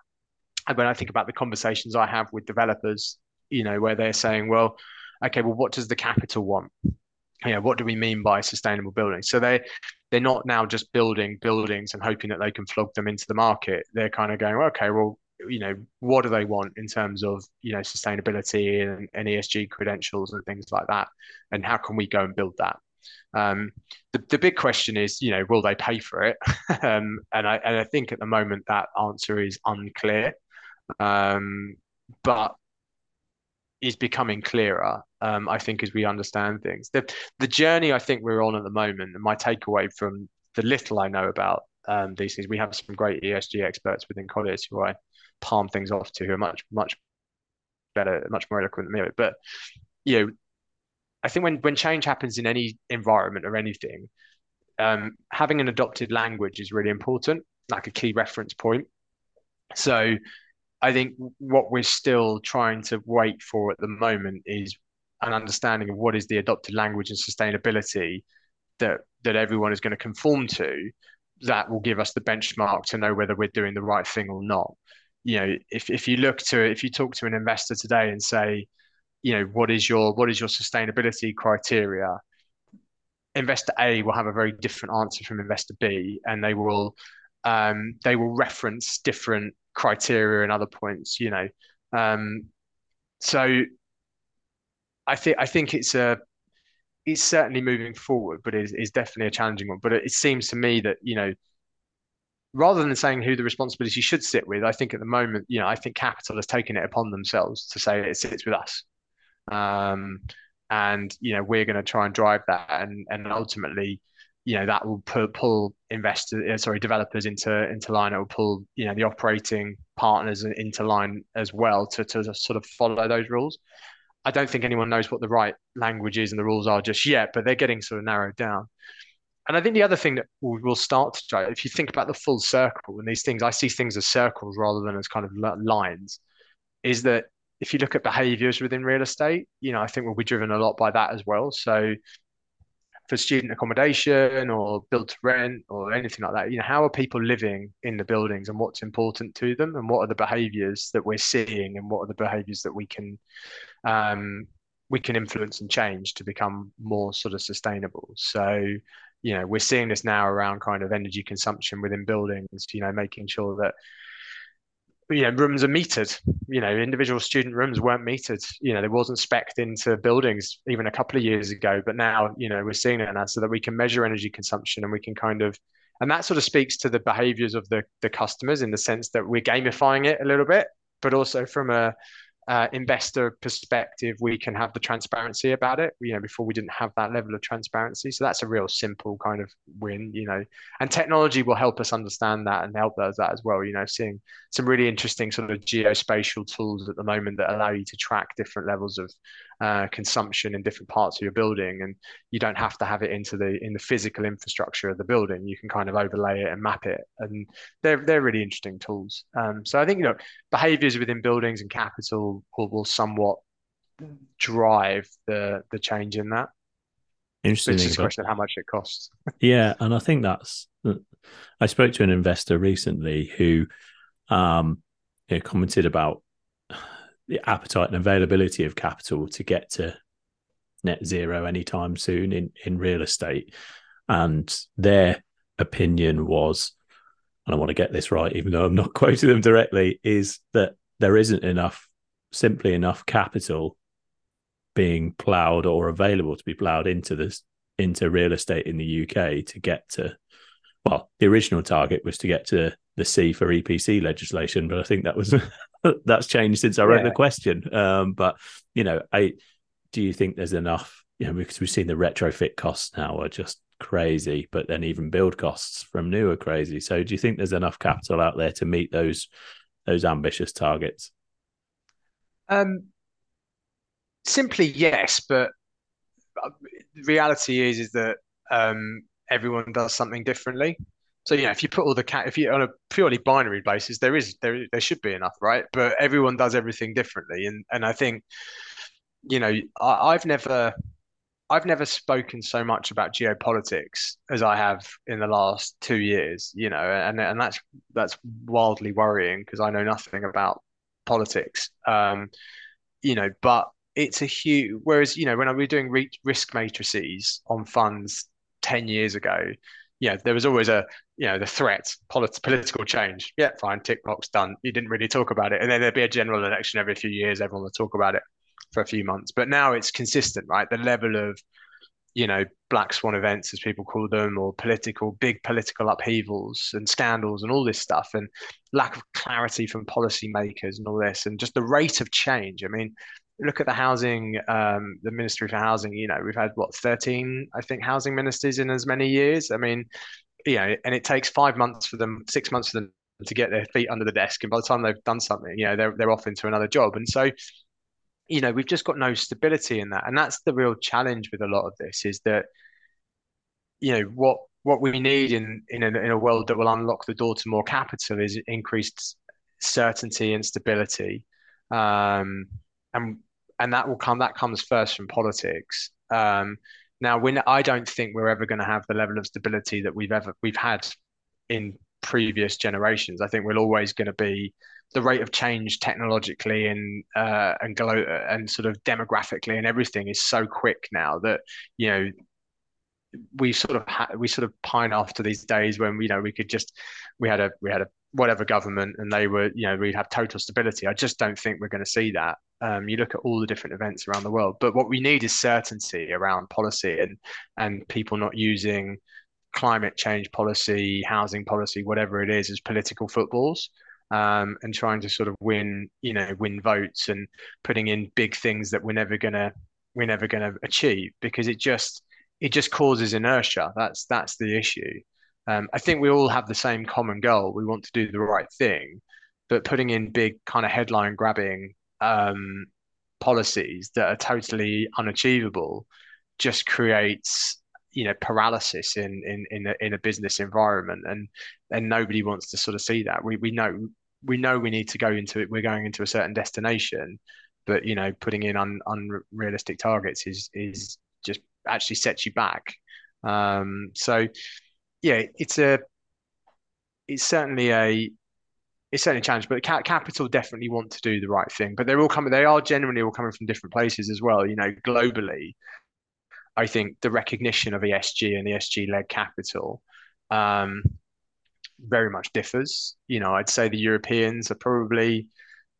when I think about the conversations I have with developers, you know, where they're saying, well, okay, well, what does the capital want? You know, what do we mean by sustainable building? So they they're not now just building buildings and hoping that they can flog them into the market. They're kind of going, okay, well, you know, what do they want in terms of you know sustainability and, and ESG credentials and things like that, and how can we go and build that? Um, the, the big question is, you know, will they pay for it? um, and I and I think at the moment that answer is unclear. Um, but is becoming clearer. Um, I think as we understand things, the the journey I think we're on at the moment, and my takeaway from the little I know about um, these things, we have some great ESG experts within Colliers who I palm things off to, who are much much better, much more eloquent than me. But you know, I think when when change happens in any environment or anything, um, having an adopted language is really important, like a key reference point. So I think what we're still trying to wait for at the moment is an understanding of what is the adopted language and sustainability that that everyone is going to conform to that will give us the benchmark to know whether we're doing the right thing or not. You know if, if you look to if you talk to an investor today and say you know what is your what is your sustainability criteria? Investor a will have a very different answer from investor b and they will um, they will reference different criteria and other points, you know. Um, so I think I think it's a it's certainly moving forward, but it's, it's definitely a challenging one. But it, it seems to me that you know, rather than saying who the responsibility should sit with, I think at the moment, you know, I think capital has taken it upon themselves to say it sits with us. Um, and you know, we're going to try and drive that, and and ultimately, you know that will pull, investors, uh, sorry, developers into into line. It will pull you know the operating partners into line as well to to sort of follow those rules. I don't think anyone knows what the right language is and the rules are just yet, but they're getting sort of narrowed down. And I think the other thing that we'll start to try, if you think about the full circle and these things, I see things as circles rather than as kind of lines, is that if you look at behaviors within real estate, you know, I think we'll be driven a lot by that as well. So for student accommodation or build to rent or anything like that you know how are people living in the buildings and what's important to them and what are the behaviors that we're seeing and what are the behaviors that we can um, we can influence and change to become more sort of sustainable? So you know we're seeing this now around kind of energy consumption within buildings you know making sure that you know rooms are metered. You know individual student rooms weren't metered. You know there wasn't specced into buildings even a couple of years ago but now you know we're seeing it now so that we can measure energy consumption and we can kind of and that sort of speaks to the behaviors of the the customers in the sense that we're gamifying it a little bit, but also from a uh, investor perspective, we can have the transparency about it. You know, before we didn't have that level of transparency, so that's a real simple kind of win. You know, and technology will help us understand that and help us that as well. You know, seeing some really interesting sort of geospatial tools at the moment that allow you to track different levels of uh, consumption in different parts of your building, and you don't have to have it into the in the physical infrastructure of the building. You can kind of overlay it and map it, and they're they're really interesting tools. Um, so I think you know behaviors within buildings and capital will, will somewhat drive the the change in that. Interesting. It's just a question of how much it costs. yeah, and I think that's. I spoke to an investor recently who um, you know, commented about the appetite and availability of capital to get to net zero anytime soon in, in real estate. And their opinion was, and I want to get this right, even though I'm not quoting them directly, is that there isn't enough, simply enough capital being ploughed or available to be ploughed into this into real estate in the UK to get to well, the original target was to get to the C for EPC legislation, but I think that was that's changed since I wrote yeah. the question. Um, but you know, I do you think there's enough? You know, because we've seen the retrofit costs now are just crazy, but then even build costs from new are crazy. So, do you think there's enough capital out there to meet those those ambitious targets? Um, simply yes, but uh, the reality is is that um, everyone does something differently. So you know, if you put all the cat, if you on a purely binary basis, there is there there should be enough, right? But everyone does everything differently, and and I think, you know, I, I've never. I've never spoken so much about geopolitics as I have in the last two years, you know, and and that's that's wildly worrying because I know nothing about politics, um, you know, but it's a huge. Whereas you know, when I was doing risk matrices on funds ten years ago, know, there was always a, you know, the threat, polit- political change. Yeah, fine, tick box done. You didn't really talk about it. And then there'd be a general election every few years. Everyone would talk about it for a few months. But now it's consistent, right? The level of, you know, black swan events, as people call them, or political, big political upheavals and scandals and all this stuff, and lack of clarity from policymakers and all this, and just the rate of change. I mean, look at the housing, um, the Ministry for Housing. You know, we've had what thirteen, I think, housing ministers in as many years. I mean, you know, and it takes five months for them, six months for them to get their feet under the desk, and by the time they've done something, you know, they're they're off into another job, and so. You know, we've just got no stability in that, and that's the real challenge with a lot of this. Is that, you know, what what we need in in a, in a world that will unlock the door to more capital is increased certainty and stability, um, and and that will come. That comes first from politics. Um, now, when I don't think we're ever going to have the level of stability that we've ever we've had in previous generations. I think we're always going to be the rate of change technologically and uh, and glo- and sort of demographically and everything is so quick now that you know we sort of ha- we sort of pine after these days when you know we could just we had a we had a whatever government and they were you know we'd have total stability. I just don't think we're going to see that. Um, you look at all the different events around the world, but what we need is certainty around policy and and people not using climate change policy, housing policy, whatever it is, as political footballs. Um, and trying to sort of win, you know, win votes and putting in big things that we're never gonna we're never gonna achieve because it just it just causes inertia. That's that's the issue. Um, I think we all have the same common goal. We want to do the right thing, but putting in big kind of headline grabbing um, policies that are totally unachievable just creates you know paralysis in in in a, in a business environment and and nobody wants to sort of see that we we know we know we need to go into it we're going into a certain destination but you know putting in un, unrealistic targets is is just actually sets you back um so yeah it's a it's certainly a it's certainly a challenge, but capital definitely want to do the right thing. But they're all coming. They are generally all coming from different places as well. You know, globally, I think the recognition of ESG and ESG-led capital um, very much differs. You know, I'd say the Europeans are probably,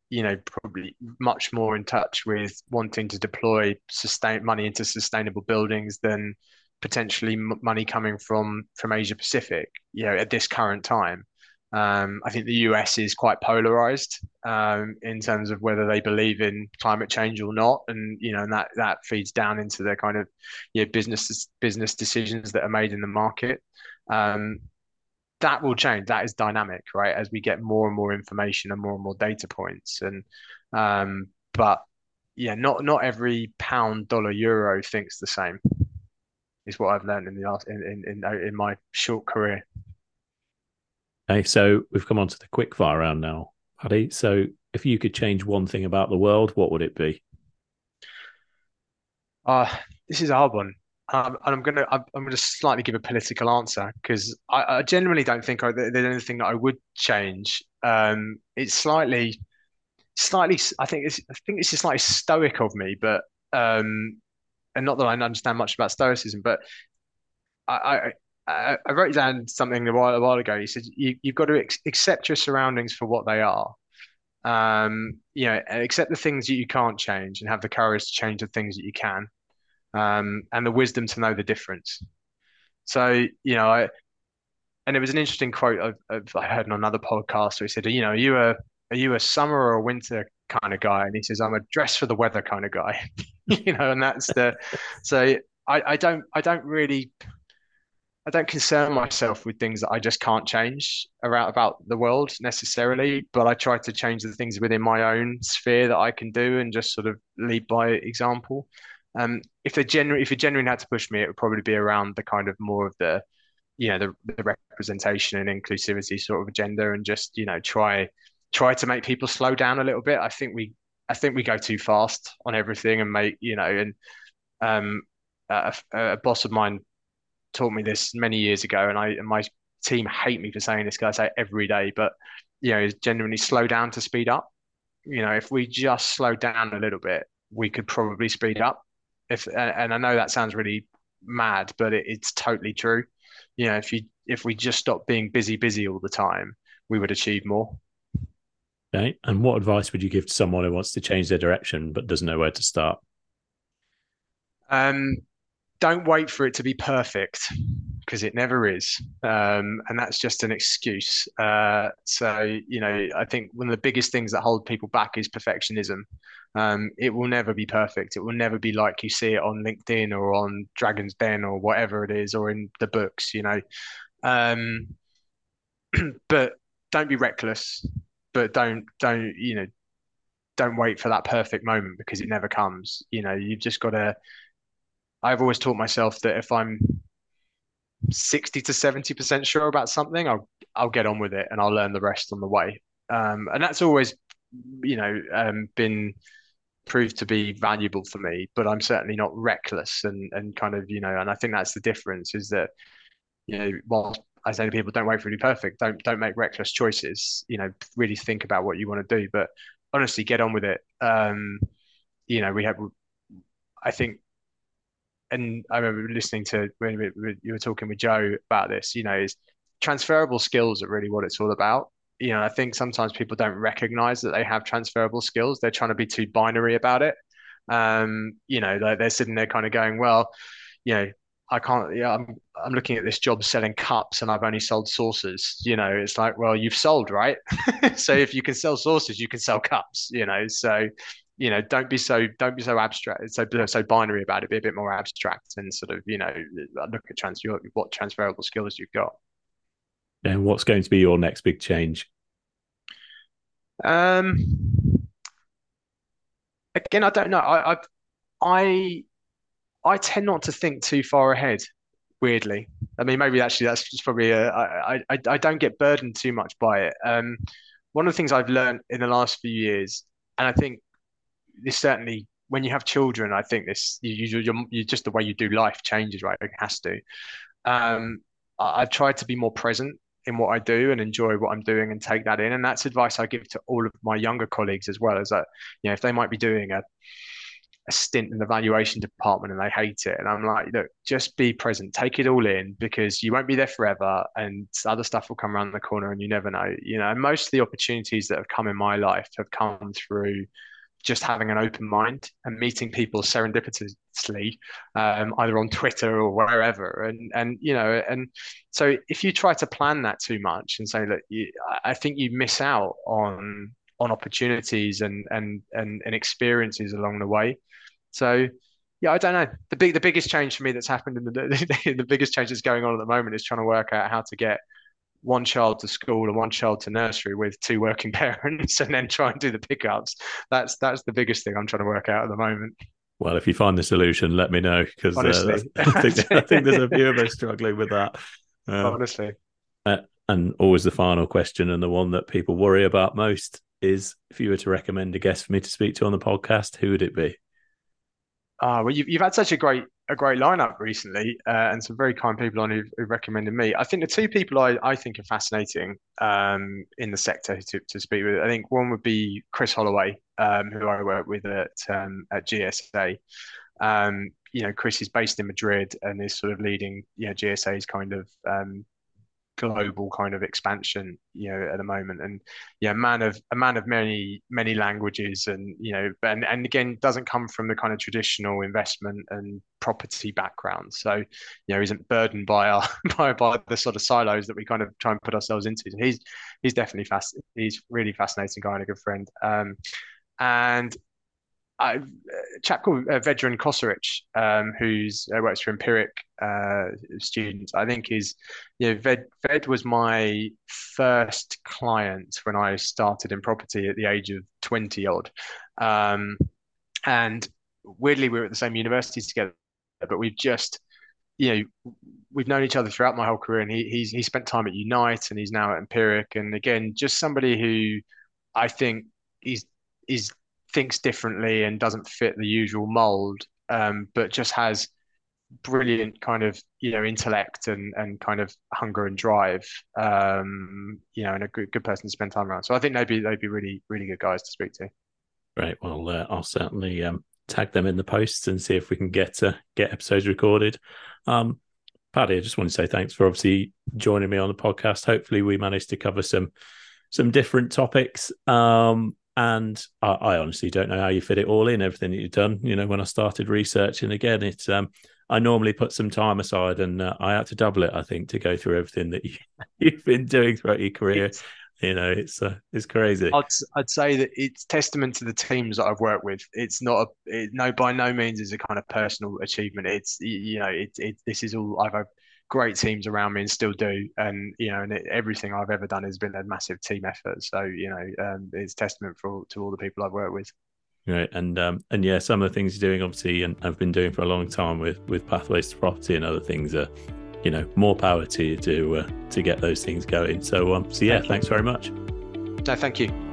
you know, probably much more in touch with wanting to deploy sustain money into sustainable buildings than potentially money coming from from Asia Pacific. You know, at this current time, um, I think the US is quite polarized um, in terms of whether they believe in climate change or not, and you know, and that that feeds down into their kind of you know, business business decisions that are made in the market. Um, that will change. That is dynamic, right? As we get more and more information and more and more data points, and um, but yeah, not not every pound, dollar, euro thinks the same. Is what I've learned in the last in in in, in my short career. Okay, so we've come on to the quick fire round now, Paddy. So if you could change one thing about the world, what would it be? Uh, this is a hard one. Um, and I'm gonna I'm, gonna slightly give a political answer because I, I, don't think I, there's anything that I would change. Um, it's slightly, slightly. I think it's I think it's just slightly stoic of me, but um, and not that I understand much about stoicism, but I I, I wrote down something a while a while ago. He said you you've got to ex- accept your surroundings for what they are. Um, you know, accept the things that you can't change, and have the courage to change the things that you can um, and the wisdom to know the difference. So, you know, I, and it was an interesting quote I've, I heard on another podcast where he said, you know, are you a are you a summer or a winter kind of guy? And he says, I'm a dress for the weather kind of guy. you know, and that's the so I, I don't I don't really I don't concern myself with things that I just can't change around about the world necessarily, but I try to change the things within my own sphere that I can do and just sort of lead by example. Um, if they genuinely, if you genuinely had to push me, it would probably be around the kind of more of the, you know, the, the representation and inclusivity sort of agenda, and just you know try try to make people slow down a little bit. I think we I think we go too fast on everything and make you know and um, a, a boss of mine taught me this many years ago, and I and my team hate me for saying this because I say every day, but you know, genuinely slow down to speed up. You know, if we just slow down a little bit, we could probably speed up if and I know that sounds really mad, but it, it's totally true. You know, if you if we just stop being busy, busy all the time, we would achieve more. Okay. And what advice would you give to someone who wants to change their direction but doesn't know where to start? Um, don't wait for it to be perfect because it never is. Um, and that's just an excuse. Uh, so, you know, I think one of the biggest things that hold people back is perfectionism. Um, it will never be perfect. It will never be like you see it on LinkedIn or on Dragon's Den or whatever it is, or in the books, you know. Um, but don't be reckless. But don't don't you know don't wait for that perfect moment because it never comes. You know, you've just got to. I've always taught myself that if I'm 60 to 70% sure about something, I'll I'll get on with it and I'll learn the rest on the way. Um, and that's always, you know, um, been proved to be valuable for me, but I'm certainly not reckless and and kind of, you know, and I think that's the difference is that, you know, while I say to people, don't wait for it to be perfect, don't don't make reckless choices, you know, really think about what you want to do, but honestly, get on with it. Um, you know, we have, I think and I remember listening to when you were talking with Joe about this, you know, is transferable skills are really what it's all about. You know, I think sometimes people don't recognize that they have transferable skills. They're trying to be too binary about it. Um, you know, they're, they're sitting there kind of going, well, you know, I can't, yeah, I'm, I'm looking at this job selling cups and I've only sold saucers. You know, it's like, well, you've sold, right? so if you can sell saucers, you can sell cups, you know. So you know don't be so don't be so abstract so so binary about it be a bit more abstract and sort of you know look at transfer what transferable skills you've got. And what's going to be your next big change? Um again i don't know. I i i, I tend not to think too far ahead weirdly. I mean maybe actually that's just probably a, I, I i don't get burdened too much by it. Um one of the things i've learned in the last few years and i think this certainly when you have children, I think this you, you, you just the way you do life changes, right? It has to. Um, I, I've tried to be more present in what I do and enjoy what I'm doing and take that in. And that's advice I give to all of my younger colleagues as well. Is that, you know, if they might be doing a a stint in the valuation department and they hate it, and I'm like, look, just be present, take it all in because you won't be there forever, and other stuff will come around the corner, and you never know. You know, most of the opportunities that have come in my life have come through just having an open mind and meeting people serendipitously, um, either on Twitter or wherever. And and you know, and so if you try to plan that too much and say that, I think you miss out on on opportunities and and and, and experiences along the way. So yeah, I don't know. The big the biggest change for me that's happened in the the biggest change that's going on at the moment is trying to work out how to get one child to school and one child to nursery with two working parents and then try and do the pickups. That's that's the biggest thing I'm trying to work out at the moment. Well, if you find the solution, let me know because uh, I, think, I think there's a few of us struggling with that. Um, Honestly. Uh, and always the final question, and the one that people worry about most is if you were to recommend a guest for me to speak to on the podcast, who would it be? Ah, well, you've, you've had such a great a great lineup recently, uh, and some very kind people on who, who recommended me. I think the two people I, I think are fascinating um, in the sector to, to speak with. I think one would be Chris Holloway, um, who I work with at um, at GSA. Um, you know, Chris is based in Madrid and is sort of leading, you know, GSA's kind of um, global kind of expansion, you know, at the moment. And yeah, man of a man of many many languages, and you know, and and again, doesn't come from the kind of traditional investment and property background. So you know, isn't burdened by our by by the sort of silos that we kind of try and put ourselves into. So he's he's definitely fast. He's really fascinating guy and a good friend. Um, and a chap called uh, Vedran Kosoric, um, who's uh, works for Empiric uh, students. I think is, you know, Ved, Ved was my first client when I started in property at the age of 20 odd. Um, and weirdly, we were at the same university together, but we've just, you know, we've known each other throughout my whole career. And he, he's, he spent time at Unite and he's now at Empiric. And again, just somebody who I think is, is thinks differently and doesn't fit the usual mold, um, but just has brilliant kind of you know intellect and and kind of hunger and drive um you know and a good, good person to spend time around. So i think they'd be they'd be really really good guys to speak to. Right. well uh, i'll certainly um tag them in the posts and see if we can get uh, get episodes recorded. Um paddy i just want to say thanks for obviously joining me on the podcast. Hopefully we managed to cover some some different topics. Um and I, I, honestly don't know how you fit it all in everything that you've done. You know when i started researching again it's um i normally put some time aside and uh, i had to double it i think to go through everything that you, have been doing throughout your career. It's, you know it's uh, it's crazy. I'd, I'd say that it's testament to the teams that i've worked with. It's not a it, no by no means is a kind of personal achievement. It's you know it, it this is all i've great teams around me and still do. And you know, and it, everything I've ever done has been a massive team effort. So you know, um, it's testament for to all the people I've worked with. Right, and um, and yeah, some of the things you're doing, obviously, and I've been doing for a long time with with pathways to property and other things are, you know, more power to you to uh, to get those things going. So um, so yeah, thank thanks very much. No, thank you.